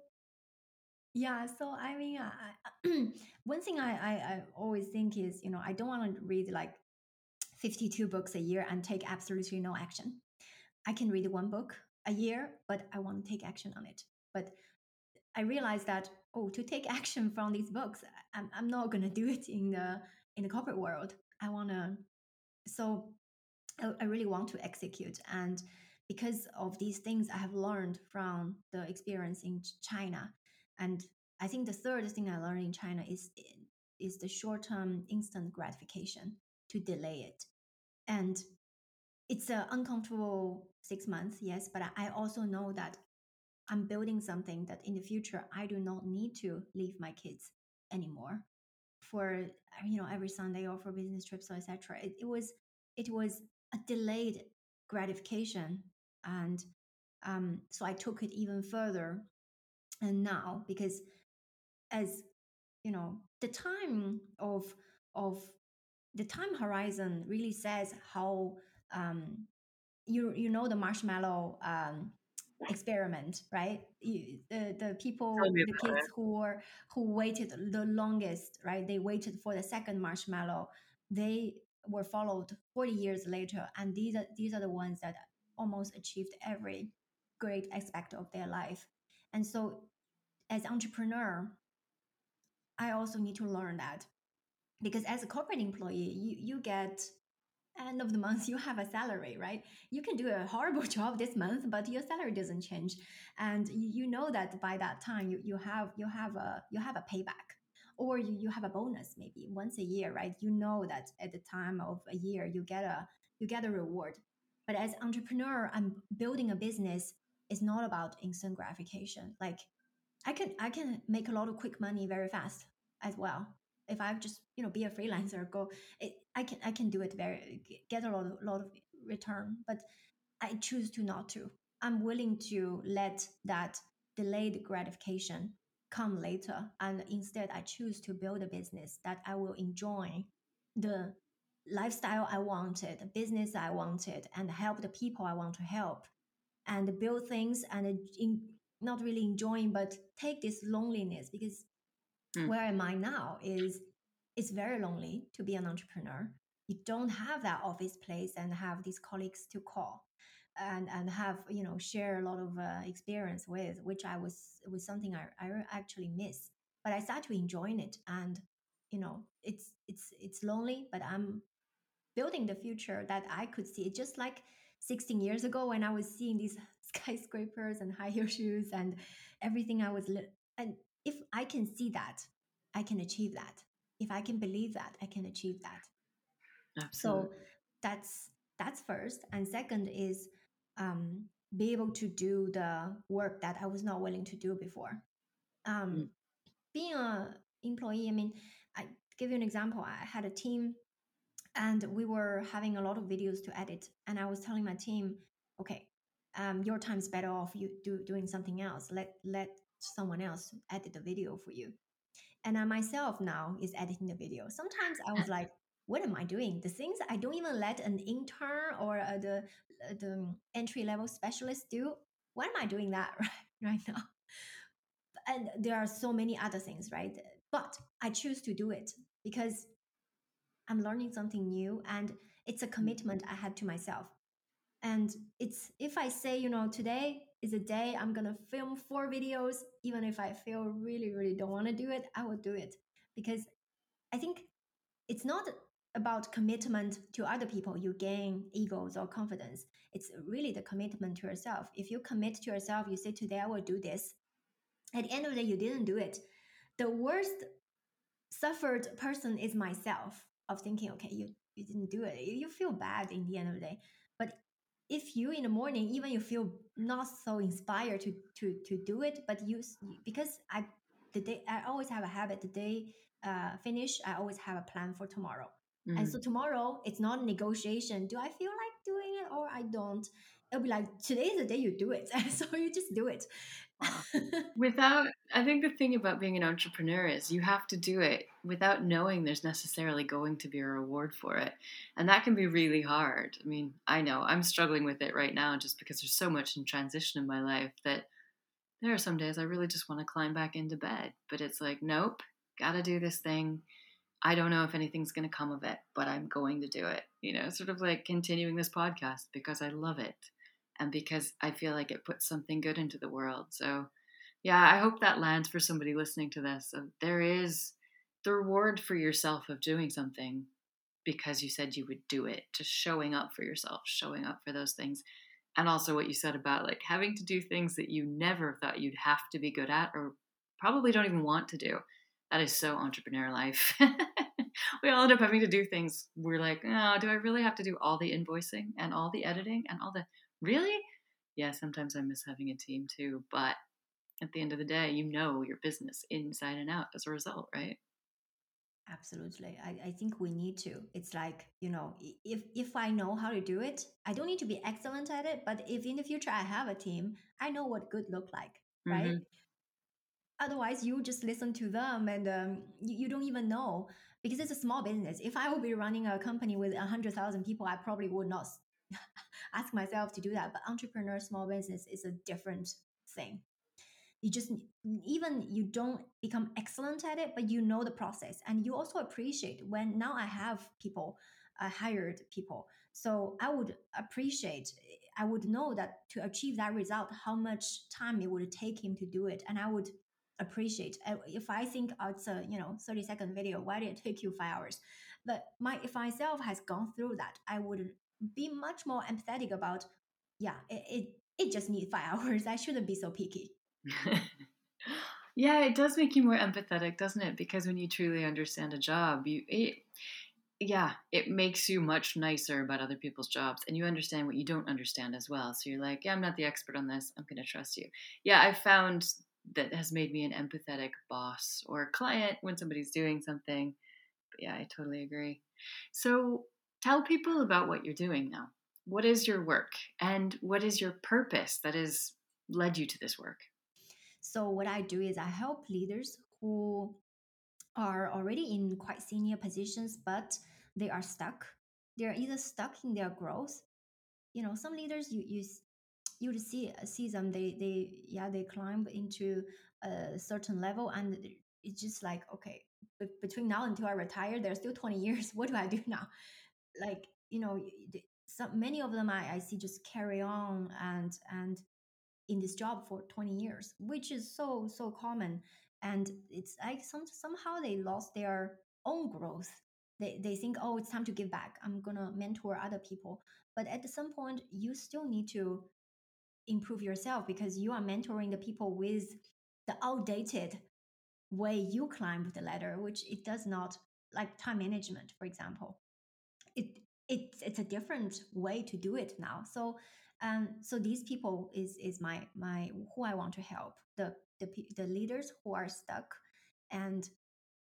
[SPEAKER 2] yeah, so I mean, I, one thing I, I, I always think is, you know, I don't want to read like 52 books a year and take absolutely no action. I can read one book a year, but I want to take action on it. But I realized that oh, to take action from these books, I'm, I'm not gonna do it in the in the corporate world. I wanna so I, I really want to execute, and because of these things I have learned from the experience in China. And I think the third thing I learned in China is is the short-term instant gratification to delay it. And it's an uncomfortable six months, yes, but I also know that I'm building something that in the future I do not need to leave my kids anymore for you know every Sunday or for business trips or etc. It, it was it was a delayed gratification, and um, so I took it even further. And now, because as you know, the time of of the time horizon really says how um, you you know the marshmallow um, experiment, right? You, the the people, the kids who were who waited the longest, right? They waited for the second marshmallow. They were followed 40 years later, and these are these are the ones that almost achieved every great aspect of their life. And so, as entrepreneur, I also need to learn that because as a corporate employee, you you get end of the month you have a salary right? You can do a horrible job this month but your salary doesn't change. And you, you know that by that time you, you have you have a you have a payback. Or you, you have a bonus maybe once a year right? You know that at the time of a year you get a you get a reward. But as entrepreneur i'm building a business it's not about instant gratification. Like i can i can make a lot of quick money very fast as well if I just you know be a freelancer, go, it, I can I can do it very get a lot of lot of return, but I choose to not to. I'm willing to let that delayed gratification come later, and instead I choose to build a business that I will enjoy the lifestyle I wanted, the business I wanted, and help the people I want to help, and build things and in, not really enjoying, but take this loneliness because Mm. Where am I now is it's very lonely to be an entrepreneur. You don't have that office place and have these colleagues to call and and have you know share a lot of uh, experience with, which I was was something I, I actually miss. But I started to enjoying it, and you know it's it's it's lonely, but I'm building the future that I could see. Just like 16 years ago when I was seeing these skyscrapers and high heel shoes and everything I was li- and if I can see that, I can achieve that. If I can believe that, I can achieve that. Absolutely. So that's that's first, and second is um, be able to do the work that I was not willing to do before. Um, mm. Being a employee, I mean, I give you an example. I had a team, and we were having a lot of videos to edit, and I was telling my team, okay, um, your time's better off you do doing something else. Let let someone else edit the video for you. And I myself now is editing the video. Sometimes I was like, what am I doing? The things I don't even let an intern or uh, the uh, the entry level specialist do. Why am I doing that right, right now? And there are so many other things, right? But I choose to do it because I'm learning something new and it's a commitment I had to myself. And it's if I say, you know, today is a day I'm gonna film four videos, even if I feel really, really don't want to do it, I will do it. Because I think it's not about commitment to other people. You gain egos or confidence. It's really the commitment to yourself. If you commit to yourself you say today i will do this. At the end of the day you didn't do it. The worst suffered person is myself of thinking okay you you didn't do it. You feel bad in the end of the day if you in the morning even you feel not so inspired to to to do it but you because i the day i always have a habit the day uh, finish i always have a plan for tomorrow. Mm. and so tomorrow it's not a negotiation. Do i feel like doing it or i don't it'll be like today is the day you do it. So you just do it.
[SPEAKER 1] Without i think the thing about being an entrepreneur is you have to do it without knowing there's necessarily going to be a reward for it. And that can be really hard. I mean i know i'm struggling with it right now just because there's so much in transition in my life that there are some days i really just want to climb back into bed. But it's like nope gotta do this thing. I don't know if anything's going to come of it but i'm going to do it. You know sort of like continuing this podcast because i love it and because I feel like it puts something good into the world. So, yeah, I hope that lands for somebody listening to this. So there is the reward for yourself of doing something because you said you would do it, just showing up for yourself, showing up for those things. and also what you said about like having to do things that you never thought you'd have to be good at or probably don't even want to do. That is so entrepreneur life. we all end up having to do things. We're like, oh, do I really have to do all the invoicing and all the editing and all the really? Yeah, sometimes I miss having a team too. But at the end of the day, you know your business inside and out as a result, right?
[SPEAKER 2] Absolutely. I, I think we need to. It's like, you know, if if I know how to do it, I don't need to be excellent at it, but if in the future I have a team, I know what good look like, right? Mm-hmm. Otherwise, you just listen to them and um, you, you don't even know because it's a small business. If I would be running a company with 100,000 people, I probably would not ask myself to do that. But entrepreneur, small business is a different thing you just even you don't become excellent at it but you know the process and you also appreciate when now i have people i hired people so i would appreciate i would know that to achieve that result how much time it would take him to do it and i would appreciate uh, if i think oh, it's a you know 30 second video why did it take you five hours but my if myself has gone through that i would be much more empathetic about yeah it, it, it just needs five hours i shouldn't be so picky
[SPEAKER 1] yeah, it does make you more empathetic, doesn't it? Because when you truly understand a job, you it, yeah, it makes you much nicer about other people's jobs and you understand what you don't understand as well. So you're like, yeah, I'm not the expert on this. I'm going to trust you. Yeah, I found that has made me an empathetic boss or client when somebody's doing something. But yeah, I totally agree. So tell people about what you're doing now. What is your work and what is your purpose that has led you to this work?
[SPEAKER 2] So what I do is I help leaders who are already in quite senior positions, but they are stuck. They're either stuck in their growth. You know, some leaders you you you would see see them they they yeah they climb into a certain level and it's just like okay between now until I retire there's still 20 years what do I do now like you know some many of them I, I see just carry on and and in this job for 20 years, which is so, so common. And it's like some, somehow they lost their own growth. They, they think, oh, it's time to give back. I'm to mentor other people. But at some point, you still need to improve yourself because you are mentoring the people with the outdated way you climbed the ladder, which it does not like time management, for example. It it's it's a different way to do it now. So um, so these people is is my my who I want to help the the the leaders who are stuck. And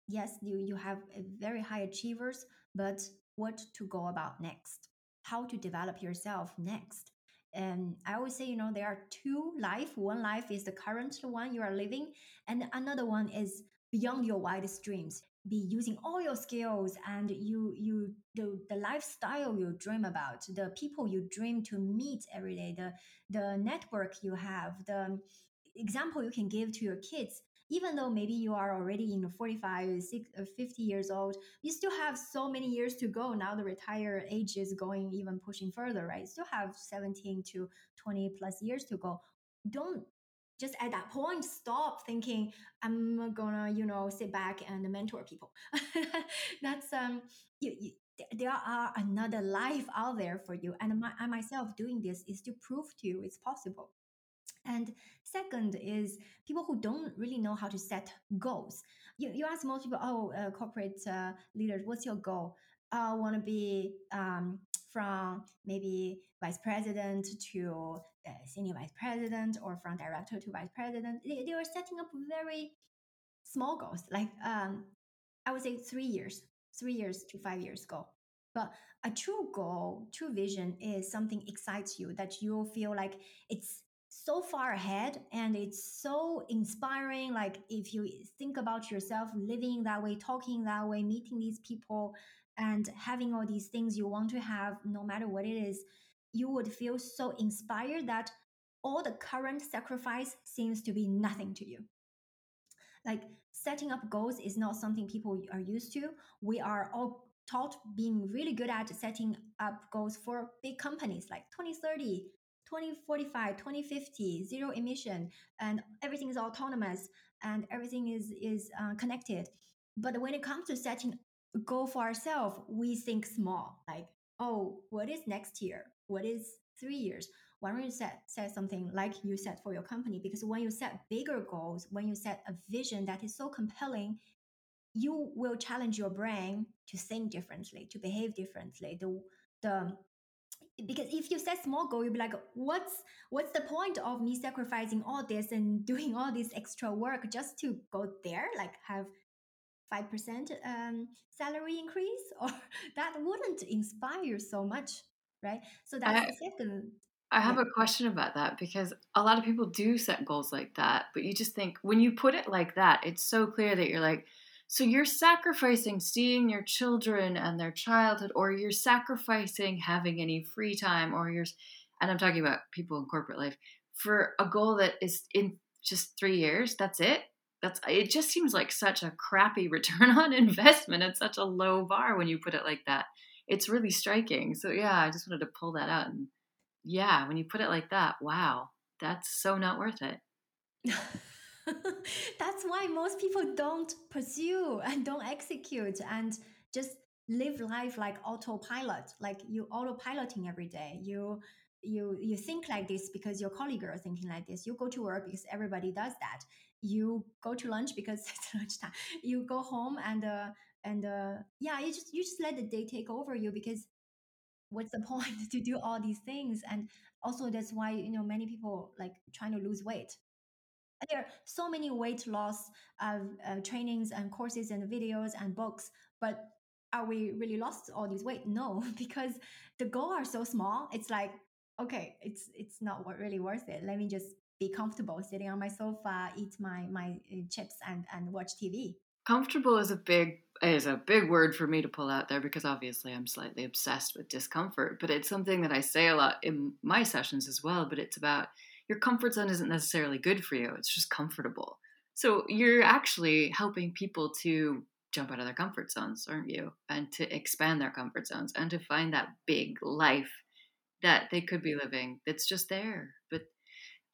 [SPEAKER 2] yes you you have very high achievers but what to go about next? How to develop yourself next? And i always say you know there are two life one life is the current one you are living and another one is beyond your wildest dreams be using all your skills and you you the, the lifestyle you dream about the people you dream to meet every day the the network you have the example you can give to your kids. Even though maybe you are already in 45 60, uh, 50 years old you still have so many years to go. Now the retire age is going even pushing further right? Still have 17 to 20 plus years to go. Don't just at that point stop thinking i'm gonna you know sit back and mentor people. That's um you, you, there are another life out there for you and my, I myself doing this is to prove to you it's possible. And second is people who don't really know how to set goals. You, you ask most people oh uh, corporate uh, leaders what's your goal? I want to be um, from maybe vice president to uh, senior vice president or from director to vice president. They, they were setting up very small goals, like um, I would say three years, three years to five years goal. But a true goal, true vision is something excites you that you feel like it's so far ahead and it's so inspiring. Like if you think about yourself living that way, talking that way, meeting these people, and having all these things you want to have, no matter what it is, you would feel so inspired that all the current sacrifice seems to be nothing to you. Like setting up goals is not something people are used to. We are all taught being really good at setting up goals for big companies like 2030, 2045, 2050, zero emission, and everything is autonomous and everything is is uh, connected. But when it comes to setting goal for ourselves, we think small, like, oh, what is next year? What is three years? why don't you set set something like you set for your company? Because when you set bigger goals, when you set a vision that is so compelling, you will challenge your brain to think differently, to behave differently. The the because if you set small goal, you'll be like, what's what's the point of me sacrificing all this and doing all this extra work just to go there? Like have five percent um, salary increase, or that wouldn't inspire so much, right? So that's I, the second.
[SPEAKER 1] I have yeah. a question about that because a lot of people do set goals like that, but you just think when you put it like that, it's so clear that you're like, so you're sacrificing seeing your children and their childhood, or you're sacrificing having any free time, or you're, and I'm talking about people in corporate life, for a goal that is in just three years. That's it. That's it. Just seems like such a crappy return on investment and such a low bar when you put it like that. It's really striking. So yeah, I just wanted to pull that out. And yeah, when you put it like that, wow, that's so not worth it.
[SPEAKER 2] That's why most people don't pursue and don't execute and just live life like autopilot, like you autopiloting every day. You you you think like this because your colleague are thinking like this. You go to work because everybody does that. You go to lunch because it's lunchtime. You go home and uh, and uh, yeah, you just you just let the day take over you because what's the point to do all these things? And also that's why you know many people like trying to lose weight there are so many weight loss uh, uh, trainings and courses and videos and books, but are we really lost all this weight? No, because the goal are so small. It's like, okay, it's it's not really worth it. Let me just be comfortable sitting on my sofa, eat my my uh, chips and and watch TV.
[SPEAKER 1] Comfortable is a big is a big word for me to pull out there because obviously I'm slightly obsessed with discomfort, but it's something that I say a lot in my sessions as well, but it's about your comfort zone isn't necessarily good for you. It's just comfortable. So you're actually helping people to jump out of their comfort zones, aren't you? And to expand their comfort zones and to find that big life that they could be living that's just there. But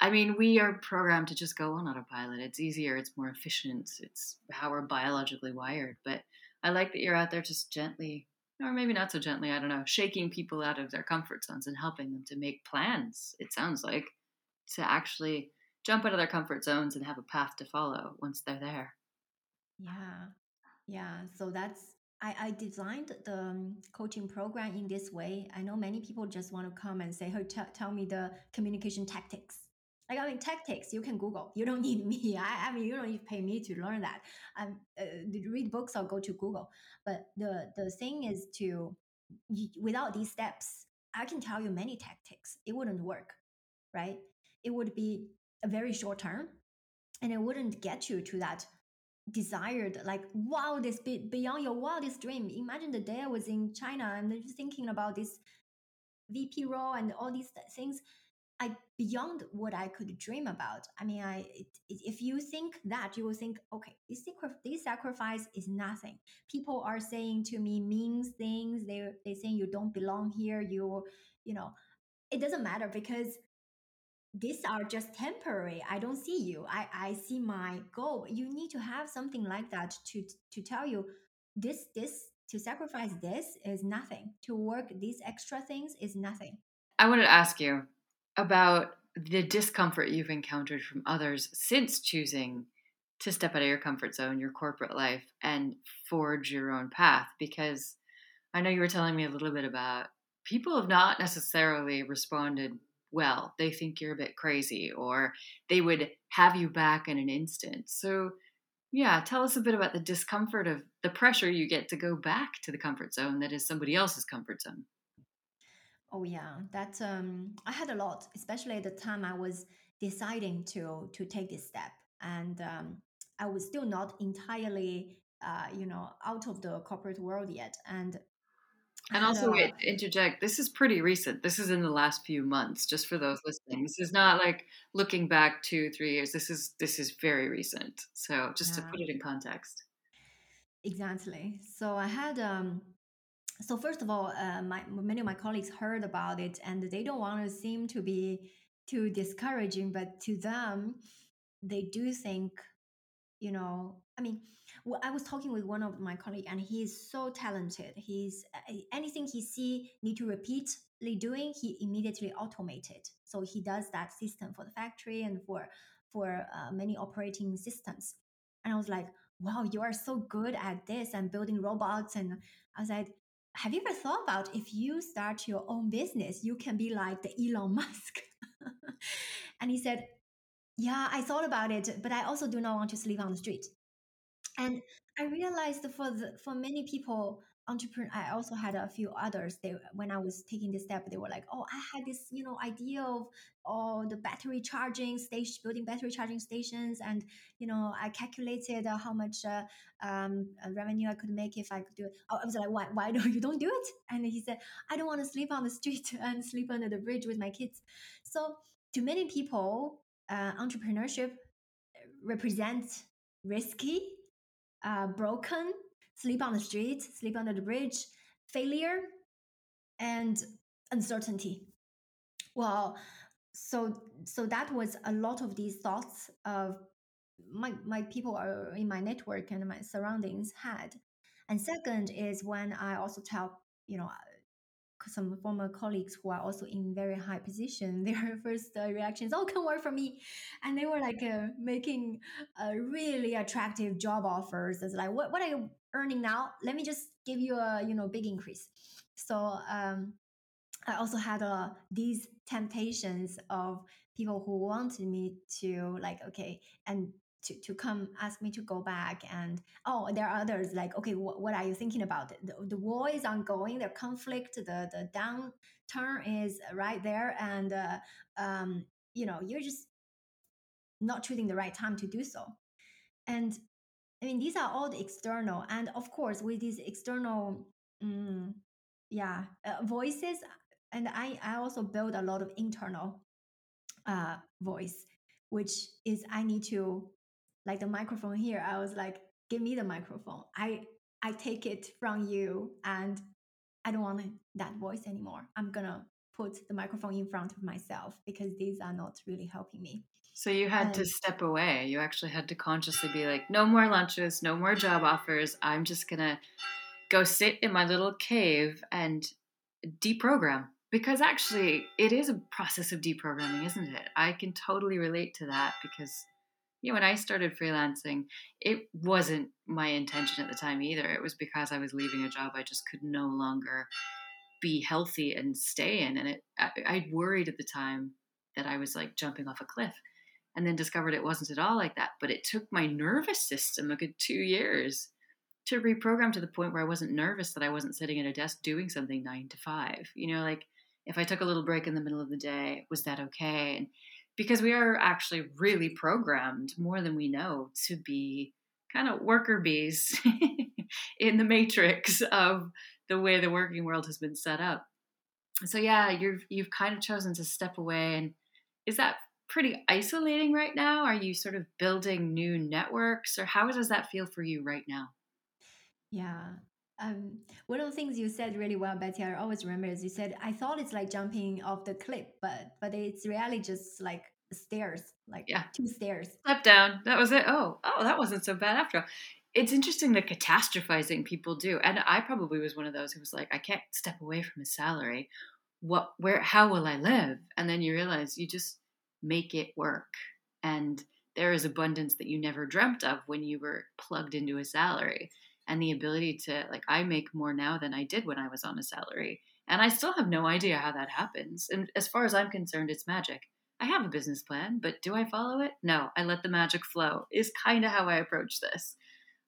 [SPEAKER 1] I mean, we are programmed to just go on autopilot. It's easier, it's more efficient, it's how we're biologically wired. But I like that you're out there just gently, or maybe not so gently, I don't know, shaking people out of their comfort zones and helping them to make plans, it sounds like to actually jump out of their comfort zones and have a path to follow once they're there.
[SPEAKER 2] Yeah. Yeah. So that's, I, I designed the um, coaching program in this way. I know many people just want to come and say, hey, t- tell me the communication tactics. Like, I mean, tactics, you can Google. You don't need me. I, I mean, you don't need to pay me to learn that. Um, uh, read books or go to Google. But the, the thing is to, without these steps, I can tell you many tactics. It wouldn't work, right? it would be a very short term and it wouldn't get you to that desired like be beyond your wildest dream. Imagine the day i was in china and just thinking about this vp role and all these things i beyond what i could dream about. I mean i it, if you think that you will think okay this, this sacrifice is nothing. People are saying to me mean things they they saying you don't belong here you you know. It doesn't matter because these are just temporary. I don't see you. I i see my goal. You need to have something like that to to tell you this this to sacrifice this is nothing. To work these extra things is nothing.
[SPEAKER 1] I wanted to ask you about the discomfort you've encountered from others since choosing to step out of your comfort zone your corporate life and forge your own path because i know you were telling me a little bit about people have not necessarily responded well, they think you're a bit crazy, or they would have you back in an instant. So, yeah, tell us a bit about the discomfort of the pressure you get to go back to the comfort zone that is somebody else's comfort zone.
[SPEAKER 2] Oh yeah, that um, I had a lot, especially at the time I was deciding to to take this step, and um, I was still not entirely, uh, you know, out of the corporate world yet, and
[SPEAKER 1] and also, wait, interject. This is pretty recent. This is in the last few months. Just for those listening, this is not like looking back two, three years. This is this is very recent. So just yeah. to put it in context.
[SPEAKER 2] Exactly. So I had um. So first of all, uh, my many of my colleagues heard about it, and they don't want to seem to be too discouraging, but to them, they do think, you know, I mean, I was talking with one of my colleagues, and he is so talented. He's uh, anything he see need to repeatedly doing, he immediately automated. So he does that system for the factory and for for uh, many operating systems. And I was like, wow, you are so good at this and building robots. And I was like, have you ever thought about if you start your own business, you can be like the Elon Musk? and he said, yeah, I thought about it, but I also do not want to sleep on the street. And I realized for the, for many people, entrepreneur i also had a few others they when i was taking this step they were like oh i had this you know idea of all the battery charging station building battery charging stations and you know i calculated uh, how much uh, um, uh, revenue i could make if i could do it. I was like why, why don't you don't do it? And he said i don't want to sleep on the street and sleep under the bridge with my kids. So to many people uh, entrepreneurship represents risky uh, broken sleep on the street, sleep under the bridge, failure, and uncertainty. Well, so so that was a lot of these thoughts of my my people are in my network and my surroundings had. And second is when I also tell you know some former colleagues who are also in very high position, their first uh, reaction is, "Oh, come work for me," and they were like uh, making uh, really attractive job offers. It's like, "What what are you earning now? Let me just give you a you know big increase." So um, I also had uh, these temptations of people who wanted me to like, okay, and to, to come ask me to go back and oh there are others like okay wh- what are you thinking about? The, the war is ongoing the conflict the the downturn is right there and uh, um, you know you're just not choosing the right time to do so. And i mean these are all the external and of course with these external um, yeah uh, voices and i i also build a lot of internal uh, voice which is i need to like the microphone here i was like give me the microphone. I i take it from you and i don't want that voice anymore. I'm gonna put the microphone in front of myself because these are not really helping me.
[SPEAKER 1] So you had and, to step away. You actually had to consciously be like no more lunches no more job offers. I'm just gonna go sit in my little cave and deprogram. Because actually it is a process of deprogramming isn't it? I can totally relate to that because you know, when I started freelancing, it wasn't my intention at the time either. It was because I was leaving a job I just could no longer be healthy and stay in. And it, I, I worried at the time that I was like jumping off a cliff and then discovered it wasn't at all like that. But it took my nervous system a good two years to reprogram to the point where I wasn't nervous that I wasn't sitting at a desk doing something nine to five. You know, like if I took a little break in the middle of the day, was that okay? And because we are actually really programmed more than we know to be kind of worker bees in the matrix of the way the working world has been set up. So yeah, you've you've kind of chosen to step away and is that pretty isolating right now? Are you sort of building new networks or how does that feel for you right now?
[SPEAKER 2] Yeah. Um, one of the things you said really well, Betty, I always remember is you said, I thought it's like jumping off the cliff, but but it's really just like stairs, like yeah. two stairs.
[SPEAKER 1] Step down. That was it. Oh, oh, that wasn't so bad after all. It's interesting the catastrophizing people do. And I probably was one of those who was like, I can't step away from a salary. What where how will I live? And then you realize you just make it work. And there is abundance that you never dreamt of when you were plugged into a salary and the ability to like I make more now than I did when I was on a salary. And I still have no idea how that happens. And as far as I'm concerned, it's magic. I have a business plan, but do I follow it? No, I let the magic flow. Is kind of how I approach this.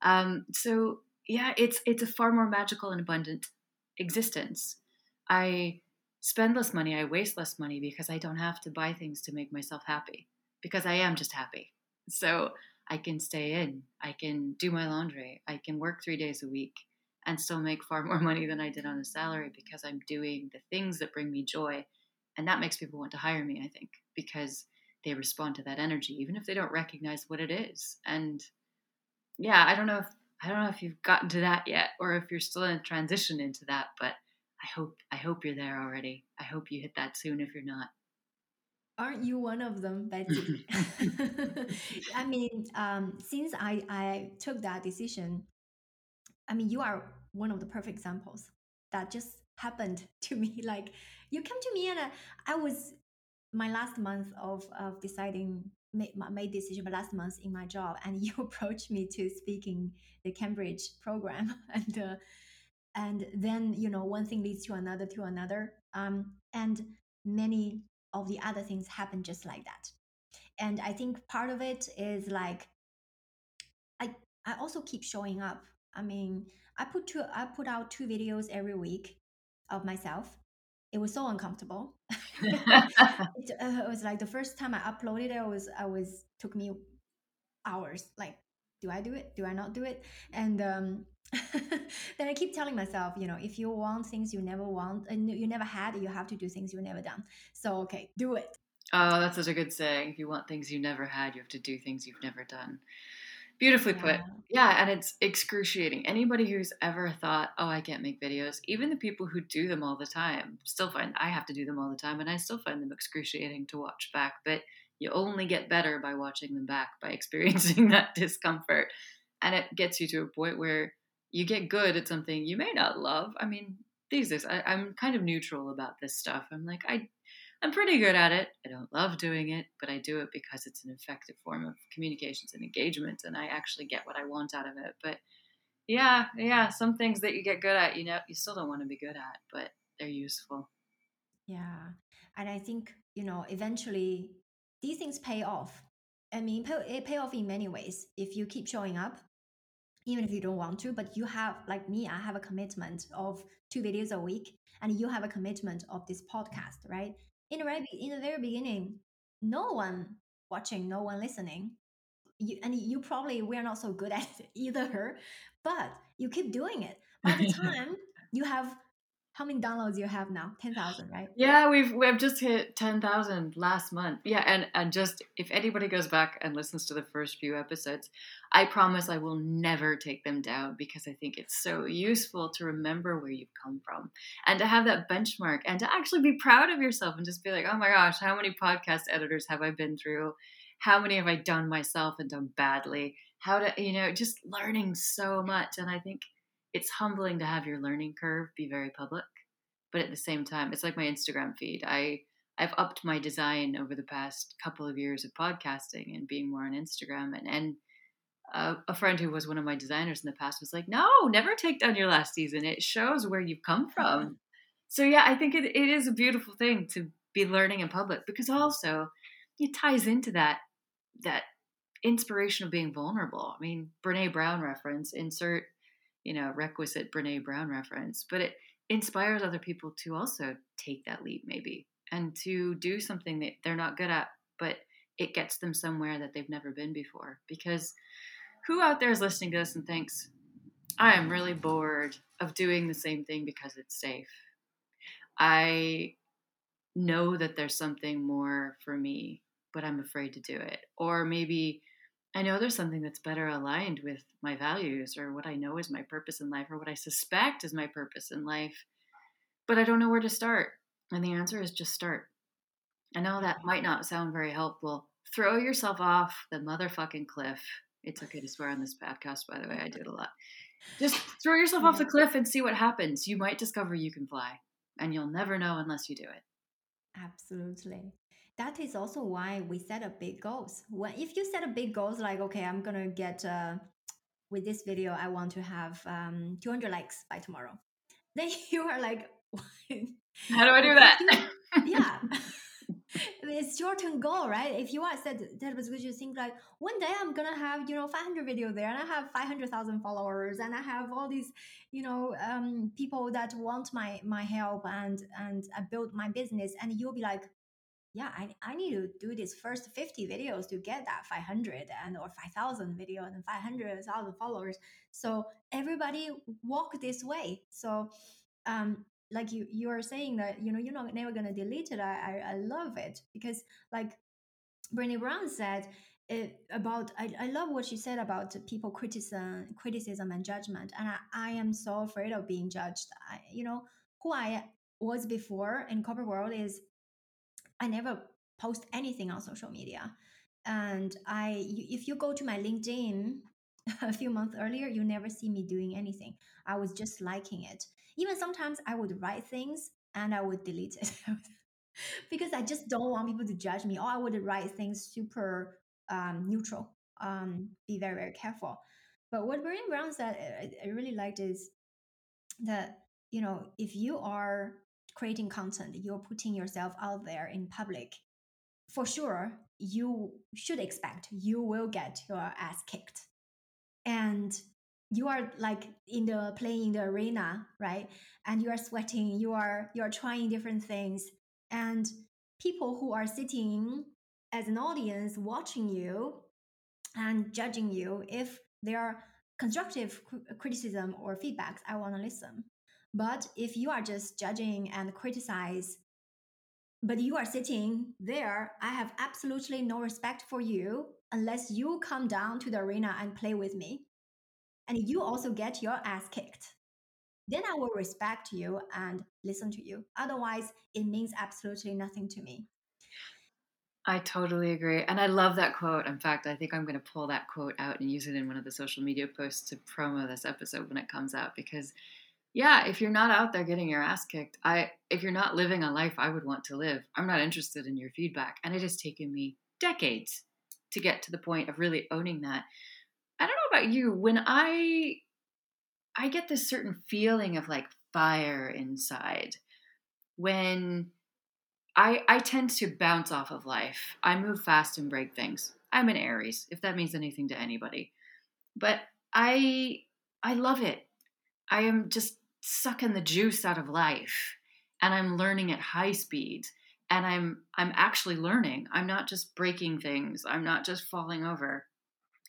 [SPEAKER 1] Um, so yeah, it's it's a far more magical and abundant existence. I spend less money, I waste less money because I don't have to buy things to make myself happy because I am just happy. So I can stay in, I can do my laundry, I can work 3 days a week and still make far more money than I did on a salary because I'm doing the things that bring me joy and that makes people want to hire me, I think because they respond to that energy, even if they don't recognize what it is. And yeah, I don't know if I don't know if you've gotten to that yet, or if you're still in transition into that. But I hope I hope you're there already. I hope you hit that soon. If you're not.
[SPEAKER 2] Aren't you one of them, Betsy? I mean, um, since I, I took that decision, I mean, you are one of the perfect examples that just happened to me. Like, you came to me and I, I was my last month of, of deciding made, made decision, but last month in my job, and you approached me to speaking the Cambridge program, and uh, and then you know one thing leads to another to another, um, and many of the other things happen just like that. And I think part of it is like I I also keep showing up. I mean, I put two I put out two videos every week of myself. It was so uncomfortable. it, uh, it was like the first time I uploaded it, I was I was took me hours. Like, do I do it? Do I not do it? And um, then I keep telling myself, you know, if you want things you never want uh, and you never had, you have to do things you've never done. So okay, do it.
[SPEAKER 1] Oh, that's such a good saying. If you want things you never had, you have to do things you've never done. Beautifully put. Yeah, and it's excruciating. Anybody who's ever thought, oh, I can't make videos, even the people who do them all the time, still find I have to do them all the time, and I still find them excruciating to watch back. But you only get better by watching them back, by experiencing that discomfort. And it gets you to a point where you get good at something you may not love. I mean, these days, I, I'm kind of neutral about this stuff. I'm like, I I'm pretty good at it. I don't love doing it, but I do it because it's an effective form of communications and engagement, and I actually get what I want out of it. But yeah, yeah, some things that you get good at, you know, you still don't want to be good at, but they're useful.
[SPEAKER 2] Yeah. And I think, you know, eventually these things pay off. I mean, it pay off in many ways. If you keep showing up, even if you don't want to, but you have, like me, I have a commitment of two videos a week, and you have a commitment of this podcast, right? in the very in the very beginning, no one watching, no one listening. You, and you probably we're not so good at it either, but you keep doing it. By the time you have how many downloads you have now? Ten thousand, right?
[SPEAKER 1] Yeah, we've we've just hit ten thousand last month. Yeah, and and just if anybody goes back and listens to the first few episodes, I promise I will never take them down because I think it's so useful to remember where you've come from and to have that benchmark and to actually be proud of yourself and just be like, oh my gosh, how many podcast editors have I been through? How many have I done myself and done badly? How to you know just learning so much, and I think it's humbling to have your learning curve be very public but at the same time it's like my instagram feed. I i've upped my design over the past couple of years of podcasting and being more on instagram and and uh, a friend who was one of my designers in the past was like no never take down your last season. It shows where you've come from. So yeah i think it, it is a beautiful thing to be learning in public because also it ties into that that inspiration of being vulnerable. I mean brene brown reference insert you know, requisite Brene Brown reference, but it inspires other people to also take that leap, maybe, and to do something that they're not good at, but it gets them somewhere that they've never been before. Because who out there is listening to this and thinks, I am really bored of doing the same thing because it's safe? I know that there's something more for me, but I'm afraid to do it. Or maybe I know there's something that's better aligned with my values or what I know is my purpose in life or what I suspect is my purpose in life, but I don't know where to start. And the answer is just start. I know that might not sound very helpful. Throw yourself off the motherfucking cliff. It's okay to swear on this podcast, by the way. I do it a lot. Just throw yourself off the cliff and see what happens. You might discover you can fly, and you'll never know unless you do it.
[SPEAKER 2] Absolutely that is also why we set up big goals. When if you set a big goals like okay, I'm gonna get uh, with this video, I want to have um, 200 likes by tomorrow. Then you are like,
[SPEAKER 1] how do I do that?
[SPEAKER 2] yeah. it's your term goal, right? If you are said that was good, you think like one day I'm gonna have you know 500 video there, and I have 500,000 followers, and I have all these you know um, people that want my my help, and and I build my business, and you'll be like, yeah, I, I need to do these first 50 videos to get that 500 and or 5,000 video and 500,000 followers. So everybody walk this way. So, um, like you, you are saying that, you know, you're not never going to delete it. I, I, I love it because like Brene Brown said, it, about I, I love what she said about people criticism criticism and judgment and I, I am so afraid of being judged I, you know who i was before in corporate world is I never post anything on social media. And I, if you go to my LinkedIn a few months earlier, you never see me doing anything. I was just liking it. Even sometimes I would write things and I would delete it because I just don't want people to judge me. Or I would write things super um, neutral. Um, be very very careful. But what Brené Brown said, I, I really liked is that you know if you are creating content, you're putting yourself out there in public. For sure, you should expect you will get your ass kicked, and you are like in the playing in the arena, right? And you are sweating. You are you are trying different things, and people who are sitting as an audience watching you and judging you if there are constructive criticism or feedbacks i want to listen but if you are just judging and criticize but you are sitting there i have absolutely no respect for you unless you come down to the arena and play with me and you also get your ass kicked then i will respect you and listen to you otherwise it means absolutely nothing to me
[SPEAKER 1] I totally agree. And I love that quote. In fact, I think I'm going to pull that quote out and use it in one of the social media posts to promo this episode when it comes out because yeah, if you're not out there getting your ass kicked, I if you're not living a life I would want to live, I'm not interested in your feedback. And it has taken me decades to get to the point of really owning that. I don't know about you, when I I get this certain feeling of like fire inside when I, I tend to bounce off of life. I move fast and break things. I'm an Aries, if that means anything to anybody. But I I love it. I am just sucking the juice out of life and I'm learning at high speed and I'm I'm actually learning. I'm not just breaking things. I'm not just falling over.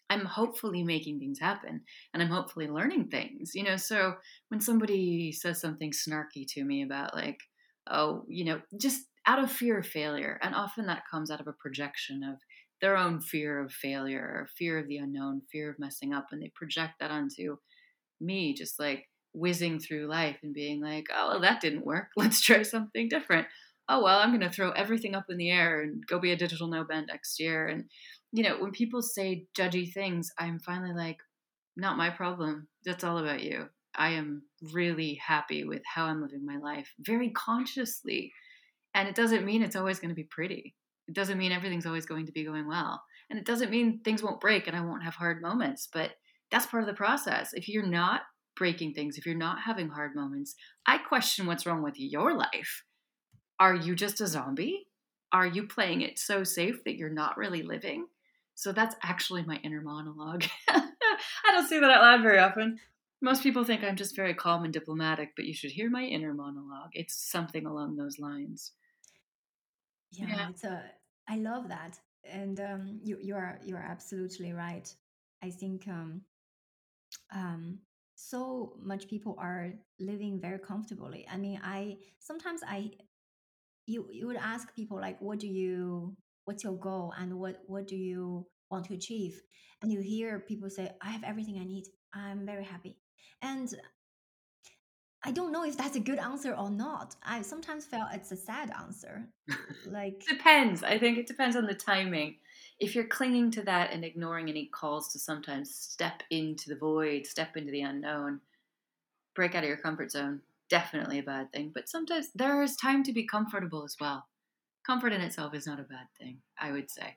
[SPEAKER 1] I'm hopefully making things happen and I'm hopefully learning things. You know, so when somebody says something snarky to me about like, oh, you know, just out of fear of failure. And often that comes out of a projection of their own fear of failure or fear of the unknown, fear of messing up. And they project that onto me, just like whizzing through life and being like, oh, well, that didn't work. Let's try something different. Oh, well, I'm going to throw everything up in the air and go be a digital nomad next year. And, you know, when people say judgy things, I'm finally like, not my problem. That's all about you. I am really happy with how I'm living my life very consciously and it doesn't mean it's always going to be pretty. It doesn't mean everything's always going to be going well. And it doesn't mean things won't break and I won't have hard moments, but that's part of the process. If you're not breaking things, if you're not having hard moments, I question what's wrong with your life. Are you just a zombie? Are you playing it so safe that you're not really living? So that's actually my inner monologue. I don't say that out loud very often. Most people think I'm just very calm and diplomatic, but you should hear my inner monologue. It's something along those lines
[SPEAKER 2] yeah, yeah. it's a i love that and um, you you are you are absolutely right i think um um so much people are living very comfortably i mean i sometimes i you you would ask people like what do you what's your goal and what what do you want to achieve and you hear people say i have everything i need i'm very happy and I don't know if that's a good answer or not. I sometimes felt it's a sad answer. Like
[SPEAKER 1] depends. I think it depends on the timing. If you're clinging to that and ignoring any calls to sometimes step into the void, step into the unknown, break out of your comfort zone, definitely a bad thing. But sometimes there is time to be comfortable as well. Comfort in itself is not a bad thing, I would say.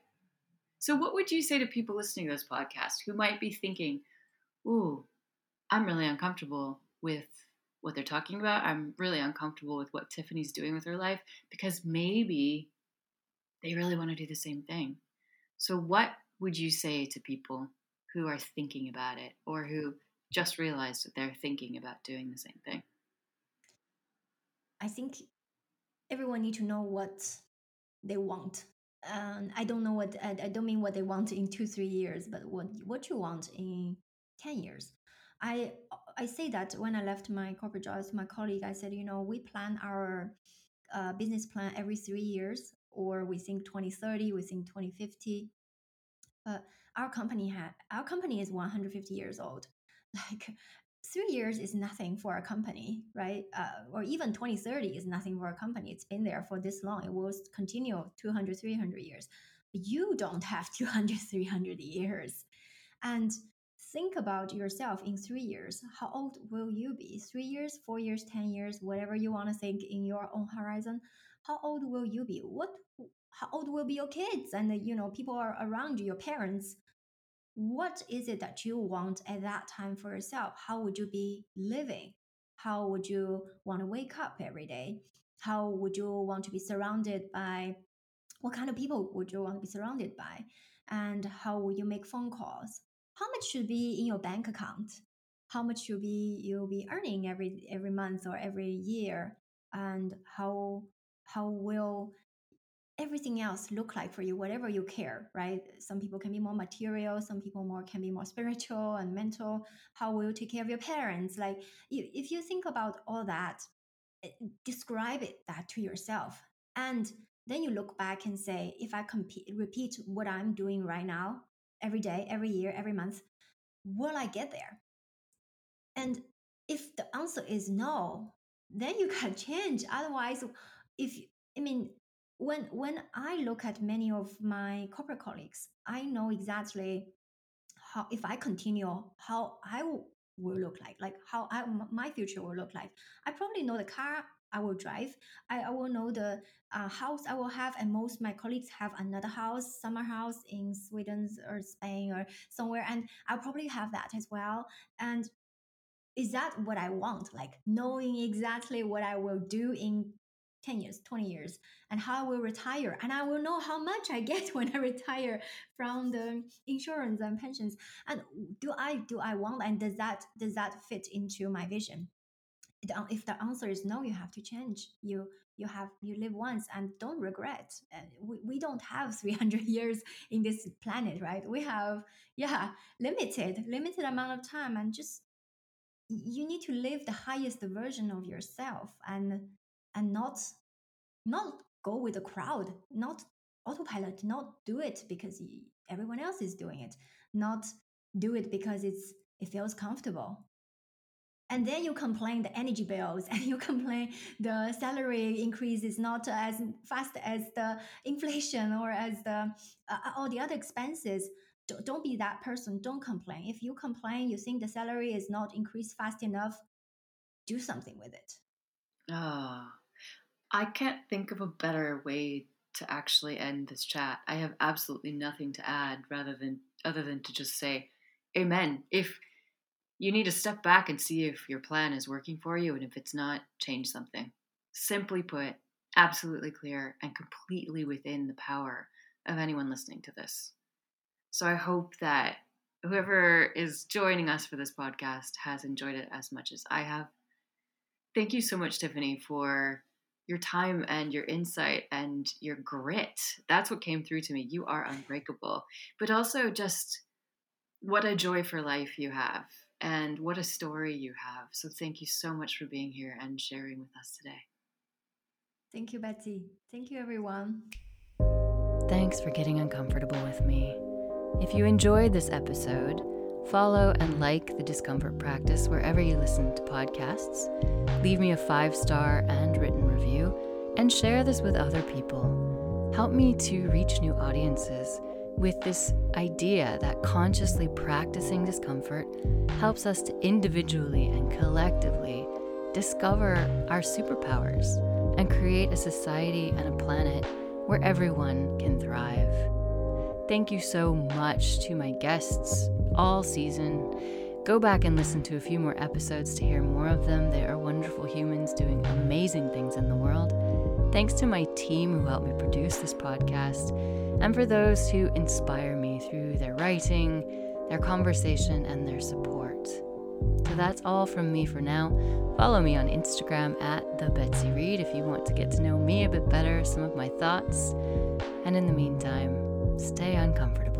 [SPEAKER 1] So, what would you say to people listening to this podcast who might be thinking, "Ooh, I'm really uncomfortable with what they're talking about. I'm really uncomfortable with what Tiffany's doing with her life because maybe they really want to do the same thing. So, what would you say to people who are thinking about it or who just realized that they're thinking about doing the same thing?
[SPEAKER 2] I think everyone need to know what they want. Um, I don't know what I, I don't mean what they want in two three years, but what what you want in ten years. I I say that when I left my corporate job my colleague, I said, you know, we plan our uh, business plan every three years, or we think 2030, we think 2050. But our company had our company is 150 years old. Like three years is nothing for a company, right? Uh, or even 2030 is nothing for a company. It's been there for this long. It will continue 200, 300 years. But you don't have 200, 300 years. And think about yourself in three years. How old will you be? Three years, four years, 10 years, whatever you want to think in your own horizon. How old will you be? What how old will be your kids and you know people are around you, your parents what is it that you want at that time for yourself? How would you be living? How would you want to wake up every day? How would you want to be surrounded by? What kind of people would you want to be surrounded by? And how will you make phone calls? How much should be in your bank account? How much should be you'll be earning every every month or every year? And how how will everything else look like for you whatever you care right? Some people can be more material some people more can be more spiritual and mental. How will you take care of your parents? Like if you think about all that eh, describe it that to yourself. And then you look back and say if i compete, repeat what i'm doing right now every day every year every month will i get there? And if the answer is no then you can change. Otherwise if i mean when when I look at many of my corporate colleagues, I know exactly how if I continue how I will, will look like, like how I, my future will look like. I probably know the car I will drive. I, I will know the uh, house I will have, and most my colleagues have another house, summer house in Sweden or Spain or somewhere, and I'll probably have that as well. And is that what I want? Like knowing exactly what I will do in 10 years, 20 years, and how I will retire. And I will know how much I get when I retire from the insurance and pensions. And do I do I want and does that does that fit into my vision? If the answer is no, you have to change. You you have you live once and don't regret. We, we don't have 300 years in this planet, right? We have yeah limited limited amount of time and just you need to live the highest version of yourself and and not not go with the crowd not autopilot not do it because everyone else is doing it not do it because it's it feels comfortable. And then you complain the energy bills and you complain the salary increase is not as fast as the inflation or as the uh, all the other expenses. Don't be that person don't complain. If you complain you think the salary is not increased fast enough do something with it.
[SPEAKER 1] Ah I can't think of a better way to actually end this chat. I have absolutely nothing to add rather than other than to just say amen. If you need to step back and see if your plan is working for you and if it's not, change something. Simply put, absolutely clear and completely within the power of anyone listening to this. So I hope that whoever is joining us for this podcast has enjoyed it as much as I have. Thank you so much, Tiffany, for your time and your insight and your grit. That's what came through to me. You are unbreakable. But also just what a joy for life you have and what a story you have. So thank you so much for being here and sharing with us today.
[SPEAKER 2] Thank you, Betsy. Thank you, everyone.
[SPEAKER 1] Thanks for getting uncomfortable with me. If you enjoyed this episode, Follow and like the Discomfort Practice wherever you listen to podcasts. Leave me a five star and written review, and share this with other people. Help me to reach new audiences with this idea that consciously practicing discomfort helps us to individually and collectively discover our superpowers and create a society and a planet where everyone can thrive. Thank you so much to my guests all season. Go back and listen to a few more episodes to hear more of them. They are wonderful humans doing amazing things in the world. Thanks to my team who helped me produce this podcast, and for those who inspire me through their writing, their conversation, and their support. So that's all from me for now. Follow me on Instagram at the Betsy Reed if you want to get to know me a bit better, some of my thoughts. And in the meantime, stay uncomfortable.